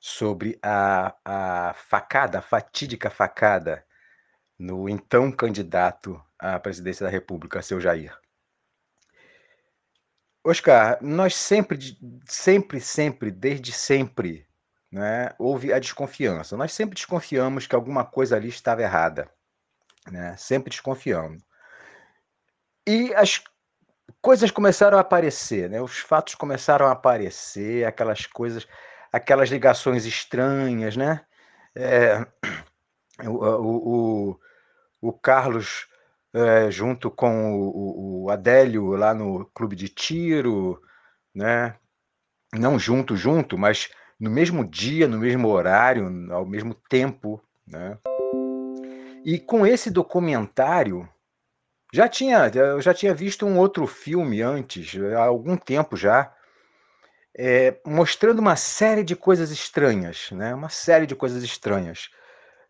sobre a, a facada, a fatídica facada no então candidato à presidência da República, seu Jair. Oscar, nós sempre, sempre, sempre, desde sempre, né, houve a desconfiança. Nós sempre desconfiamos que alguma coisa ali estava errada, né? sempre desconfiando. E as coisas começaram a aparecer, né? os fatos começaram a aparecer, aquelas coisas, aquelas ligações estranhas, né? É, o, o, o, Carlos é, junto com o, o Adélio lá no clube de tiro, né? Não junto, junto, mas no mesmo dia, no mesmo horário, ao mesmo tempo, né? E com esse documentário, já tinha, eu já tinha visto um outro filme antes, há algum tempo já, é, mostrando uma série de coisas estranhas, né? Uma série de coisas estranhas,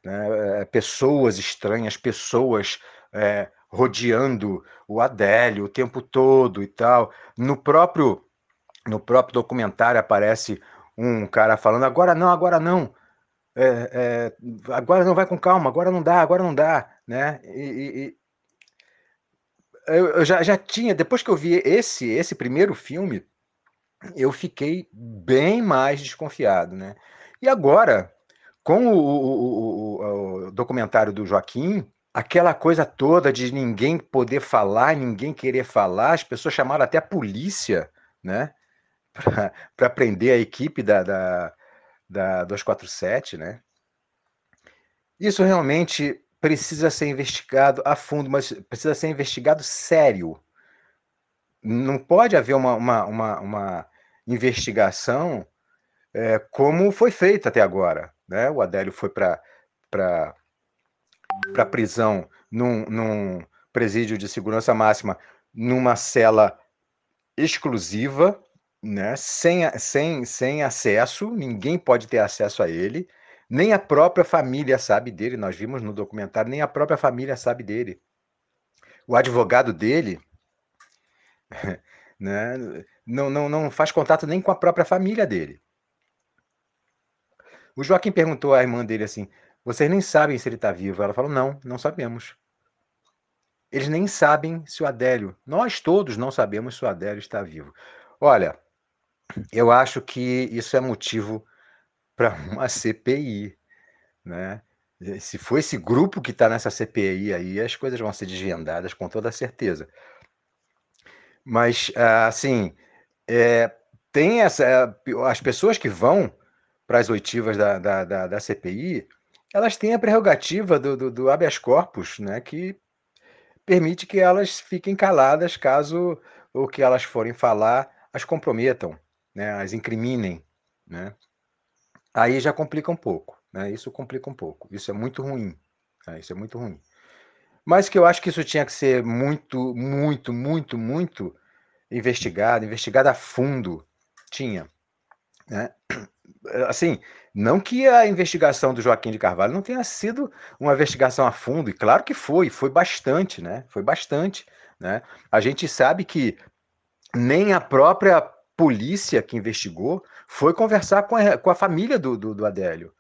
né? É, pessoas estranhas, pessoas é, rodeando o Adélio o tempo todo e tal. No próprio no próprio documentário aparece um cara falando agora não, agora não, é, é, agora não vai com calma, agora não dá, agora não dá, né? E, e eu, eu já, já tinha, depois que eu vi esse esse primeiro filme, eu fiquei bem mais desconfiado, né? E agora, com o, o, o, o documentário do Joaquim, aquela coisa toda de ninguém poder falar, ninguém querer falar, as pessoas chamaram até a polícia, né? Para prender a equipe da, da, da 247, né? Isso realmente precisa ser investigado a fundo, mas precisa ser investigado sério. Não pode haver uma, uma, uma, uma investigação é, como foi feita até agora. Né? O Adélio foi para a prisão num, num presídio de segurança máxima, numa cela exclusiva, né, sem, sem, sem acesso, ninguém pode ter acesso a ele, nem a própria família sabe dele. Nós vimos no documentário, nem a própria família sabe dele. O advogado dele né, não, não, não faz contato nem com a própria família dele. O Joaquim perguntou à irmã dele assim: Vocês nem sabem se ele está vivo? Ela falou: Não, não sabemos. Eles nem sabem se o Adélio, nós todos não sabemos se o Adélio está vivo. Olha, eu acho que isso é motivo para uma CPI, né? Se for esse grupo que está nessa CPI aí, as coisas vão ser desvendadas com toda certeza. Mas, assim, é, tem essa. As pessoas que vão para as oitivas da, da, da, da, CPI, elas têm a prerrogativa do, do, do habeas corpus, né, que permite que elas fiquem caladas caso o que elas forem falar as comprometam né, as incriminem, né, aí já complica um pouco. Né, isso complica um pouco. Isso é muito ruim. Né, isso é muito ruim. Mas que eu acho que isso tinha que ser muito, muito, muito, muito investigado, investigado a fundo. Tinha. Né? Assim, não que a investigação do Joaquim de Carvalho não tenha sido uma investigação a fundo, e claro que foi, foi bastante, né? Foi bastante. Né? A gente sabe que nem a própria polícia que investigou foi conversar com a, com a família do, do, do Adélio.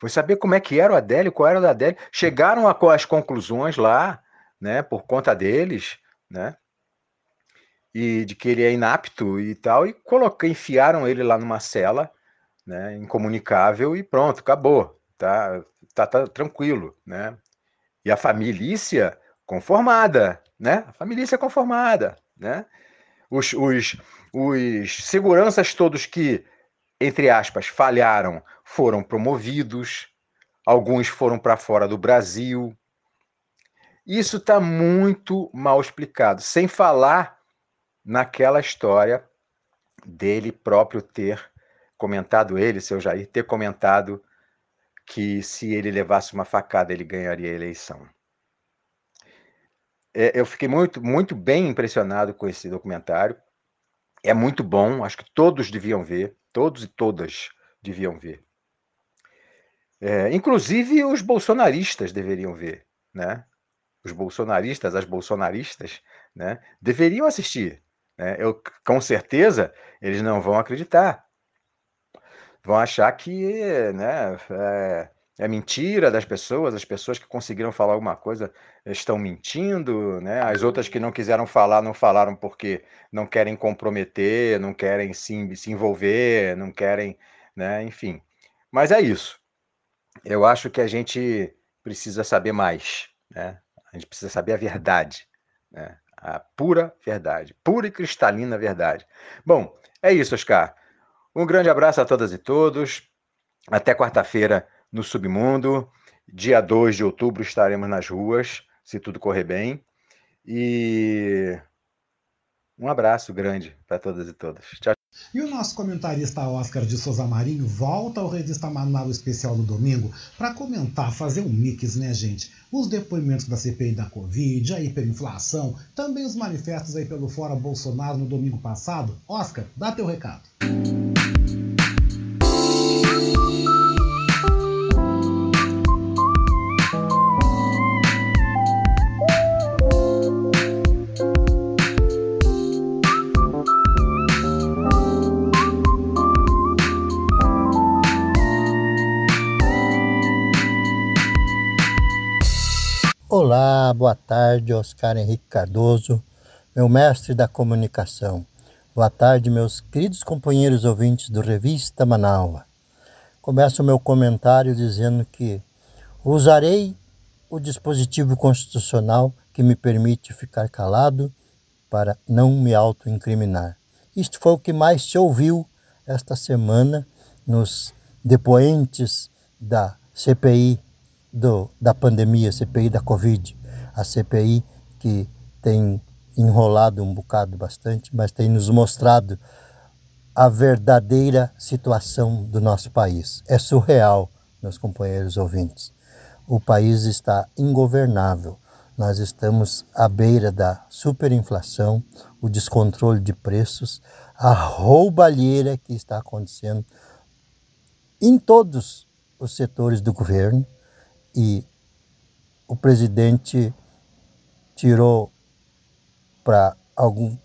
Foi saber como é que era o Adélio, qual era o Adélio. Chegaram a, as conclusões lá, né, por conta deles, né? E de que ele é inapto e tal, e coloquei, enfiaram ele lá numa cela, né, incomunicável e pronto, acabou, tá, tá, tá tranquilo, né? E a família conformada, né? A família conformada, né? Os, os, os seguranças todos que, entre aspas, falharam foram promovidos, alguns foram para fora do Brasil. Isso está muito mal explicado, sem falar naquela história dele próprio ter comentado, ele, seu Jair, ter comentado que se ele levasse uma facada ele ganharia a eleição. É, eu fiquei muito, muito bem impressionado com esse documentário. É muito bom, acho que todos deviam ver, todos e todas deviam ver. É, inclusive os bolsonaristas deveriam ver, né? Os bolsonaristas, as bolsonaristas, né? Deveriam assistir. Né? Eu, com certeza eles não vão acreditar, vão achar que, né? É, é mentira das pessoas, as pessoas que conseguiram falar alguma coisa estão mentindo, né? As outras que não quiseram falar não falaram porque não querem comprometer, não querem se, se envolver, não querem, né? Enfim. Mas é isso eu acho que a gente precisa saber mais, né? A gente precisa saber a verdade, né? A pura verdade, pura e cristalina verdade. Bom, é isso, Oscar. Um grande abraço a todas e todos. Até quarta-feira no Submundo. Dia 2 de outubro estaremos nas ruas, se tudo correr bem. E um abraço grande para todas e todas. Tchau. E o nosso comentarista Oscar de Souza Marinho volta ao Revista Manaus Especial no domingo para comentar, fazer um mix, né, gente? Os depoimentos da CPI da Covid, a hiperinflação, também os manifestos aí pelo Fora Bolsonaro no domingo passado. Oscar, dá teu recado. Boa tarde, Oscar Henrique Cardoso, meu mestre da comunicação. Boa tarde, meus queridos companheiros ouvintes do Revista Manaua. Começo o meu comentário dizendo que usarei o dispositivo constitucional que me permite ficar calado para não me autoincriminar. Isto foi o que mais se ouviu esta semana nos depoentes da CPI do, da pandemia, CPI da Covid, a CPI que tem enrolado um bocado bastante, mas tem nos mostrado a verdadeira situação do nosso país. É surreal, meus companheiros ouvintes. O país está ingovernável. Nós estamos à beira da superinflação, o descontrole de preços, a roubalheira que está acontecendo em todos os setores do governo e o presidente tirou para algum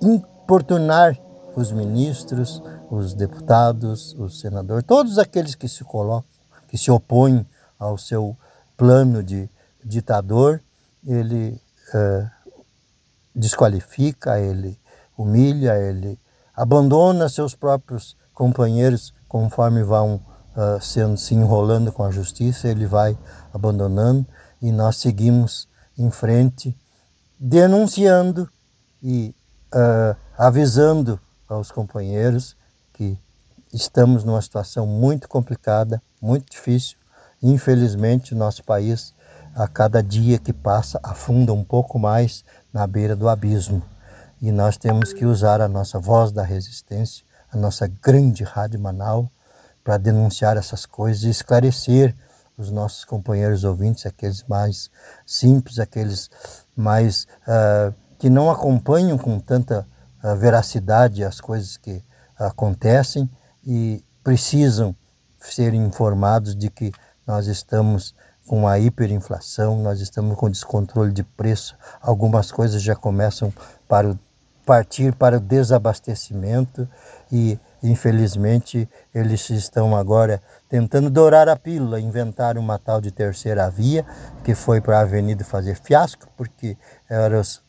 importunar os ministros, os deputados, os senadores, todos aqueles que se colocam, que se opõem ao seu plano de ditador, ele uh, desqualifica, ele humilha, ele abandona seus próprios companheiros conforme vão uh, sendo, se enrolando com a justiça, ele vai abandonando e nós seguimos em frente, denunciando e uh, avisando aos companheiros que estamos numa situação muito complicada, muito difícil. Infelizmente, nosso país, a cada dia que passa, afunda um pouco mais na beira do abismo. E nós temos que usar a nossa voz da resistência, a nossa grande Rádio Manaus, para denunciar essas coisas e esclarecer os nossos companheiros ouvintes, aqueles mais simples, aqueles mais uh, que não acompanham com tanta uh, veracidade as coisas que acontecem e precisam ser informados de que nós estamos com a hiperinflação, nós estamos com descontrole de preço, algumas coisas já começam para partir para o desabastecimento e infelizmente eles estão agora tentando dourar a pílula, inventaram uma tal de terceira via, que foi para a avenida fazer fiasco, porque era os,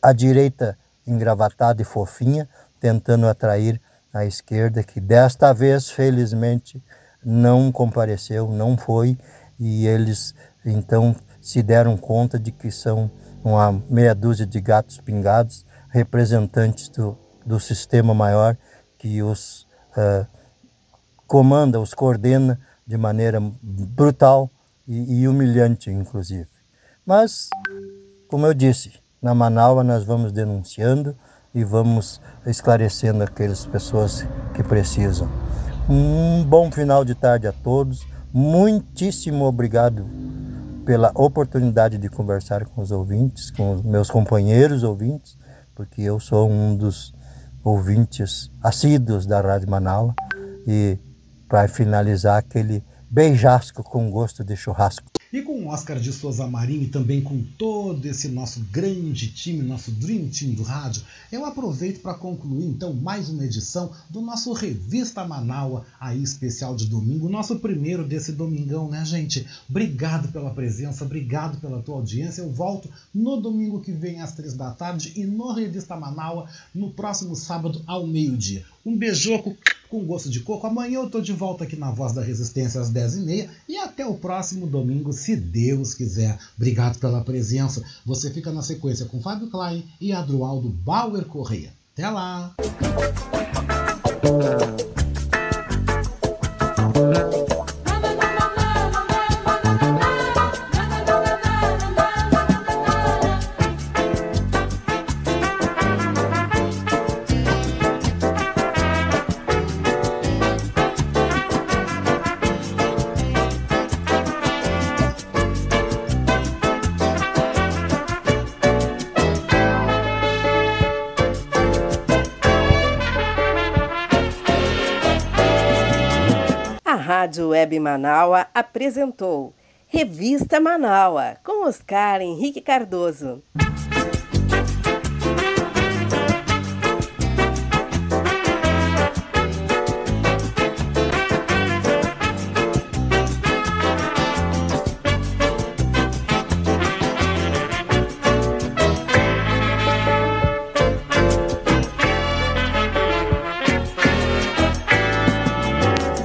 a direita engravatada e fofinha, tentando atrair a esquerda, que desta vez, felizmente, não compareceu, não foi, e eles então se deram conta de que são uma meia dúzia de gatos pingados, representantes do, do sistema maior que os uh, comanda, os coordena de maneira brutal e, e humilhante, inclusive. Mas, como eu disse, na Manaus nós vamos denunciando e vamos esclarecendo aquelas pessoas que precisam. Um bom final de tarde a todos. Muitíssimo obrigado pela oportunidade de conversar com os ouvintes, com os meus companheiros ouvintes, porque eu sou um dos ouvintes assíduos da Rádio Manaus e para finalizar aquele beijasco com gosto de churrasco. E com o Oscar de Souza Marinho e também com todo esse nosso grande time, nosso Dream Team do rádio, eu aproveito para concluir então mais uma edição do nosso Revista Manaua, aí especial de domingo, nosso primeiro desse domingão, né, gente? Obrigado pela presença, obrigado pela tua audiência. Eu volto no domingo que vem às três da tarde e no Revista Manaua no próximo sábado ao meio-dia. Um beijoco com gosto de coco. Amanhã eu tô de volta aqui na Voz da Resistência às 10h30 e até o próximo domingo, se Deus quiser. Obrigado pela presença. Você fica na sequência com Fábio Klein e Adroaldo Bauer Correia. Até lá! Rádio Web Manaua apresentou Revista Manaua com Oscar Henrique Cardoso.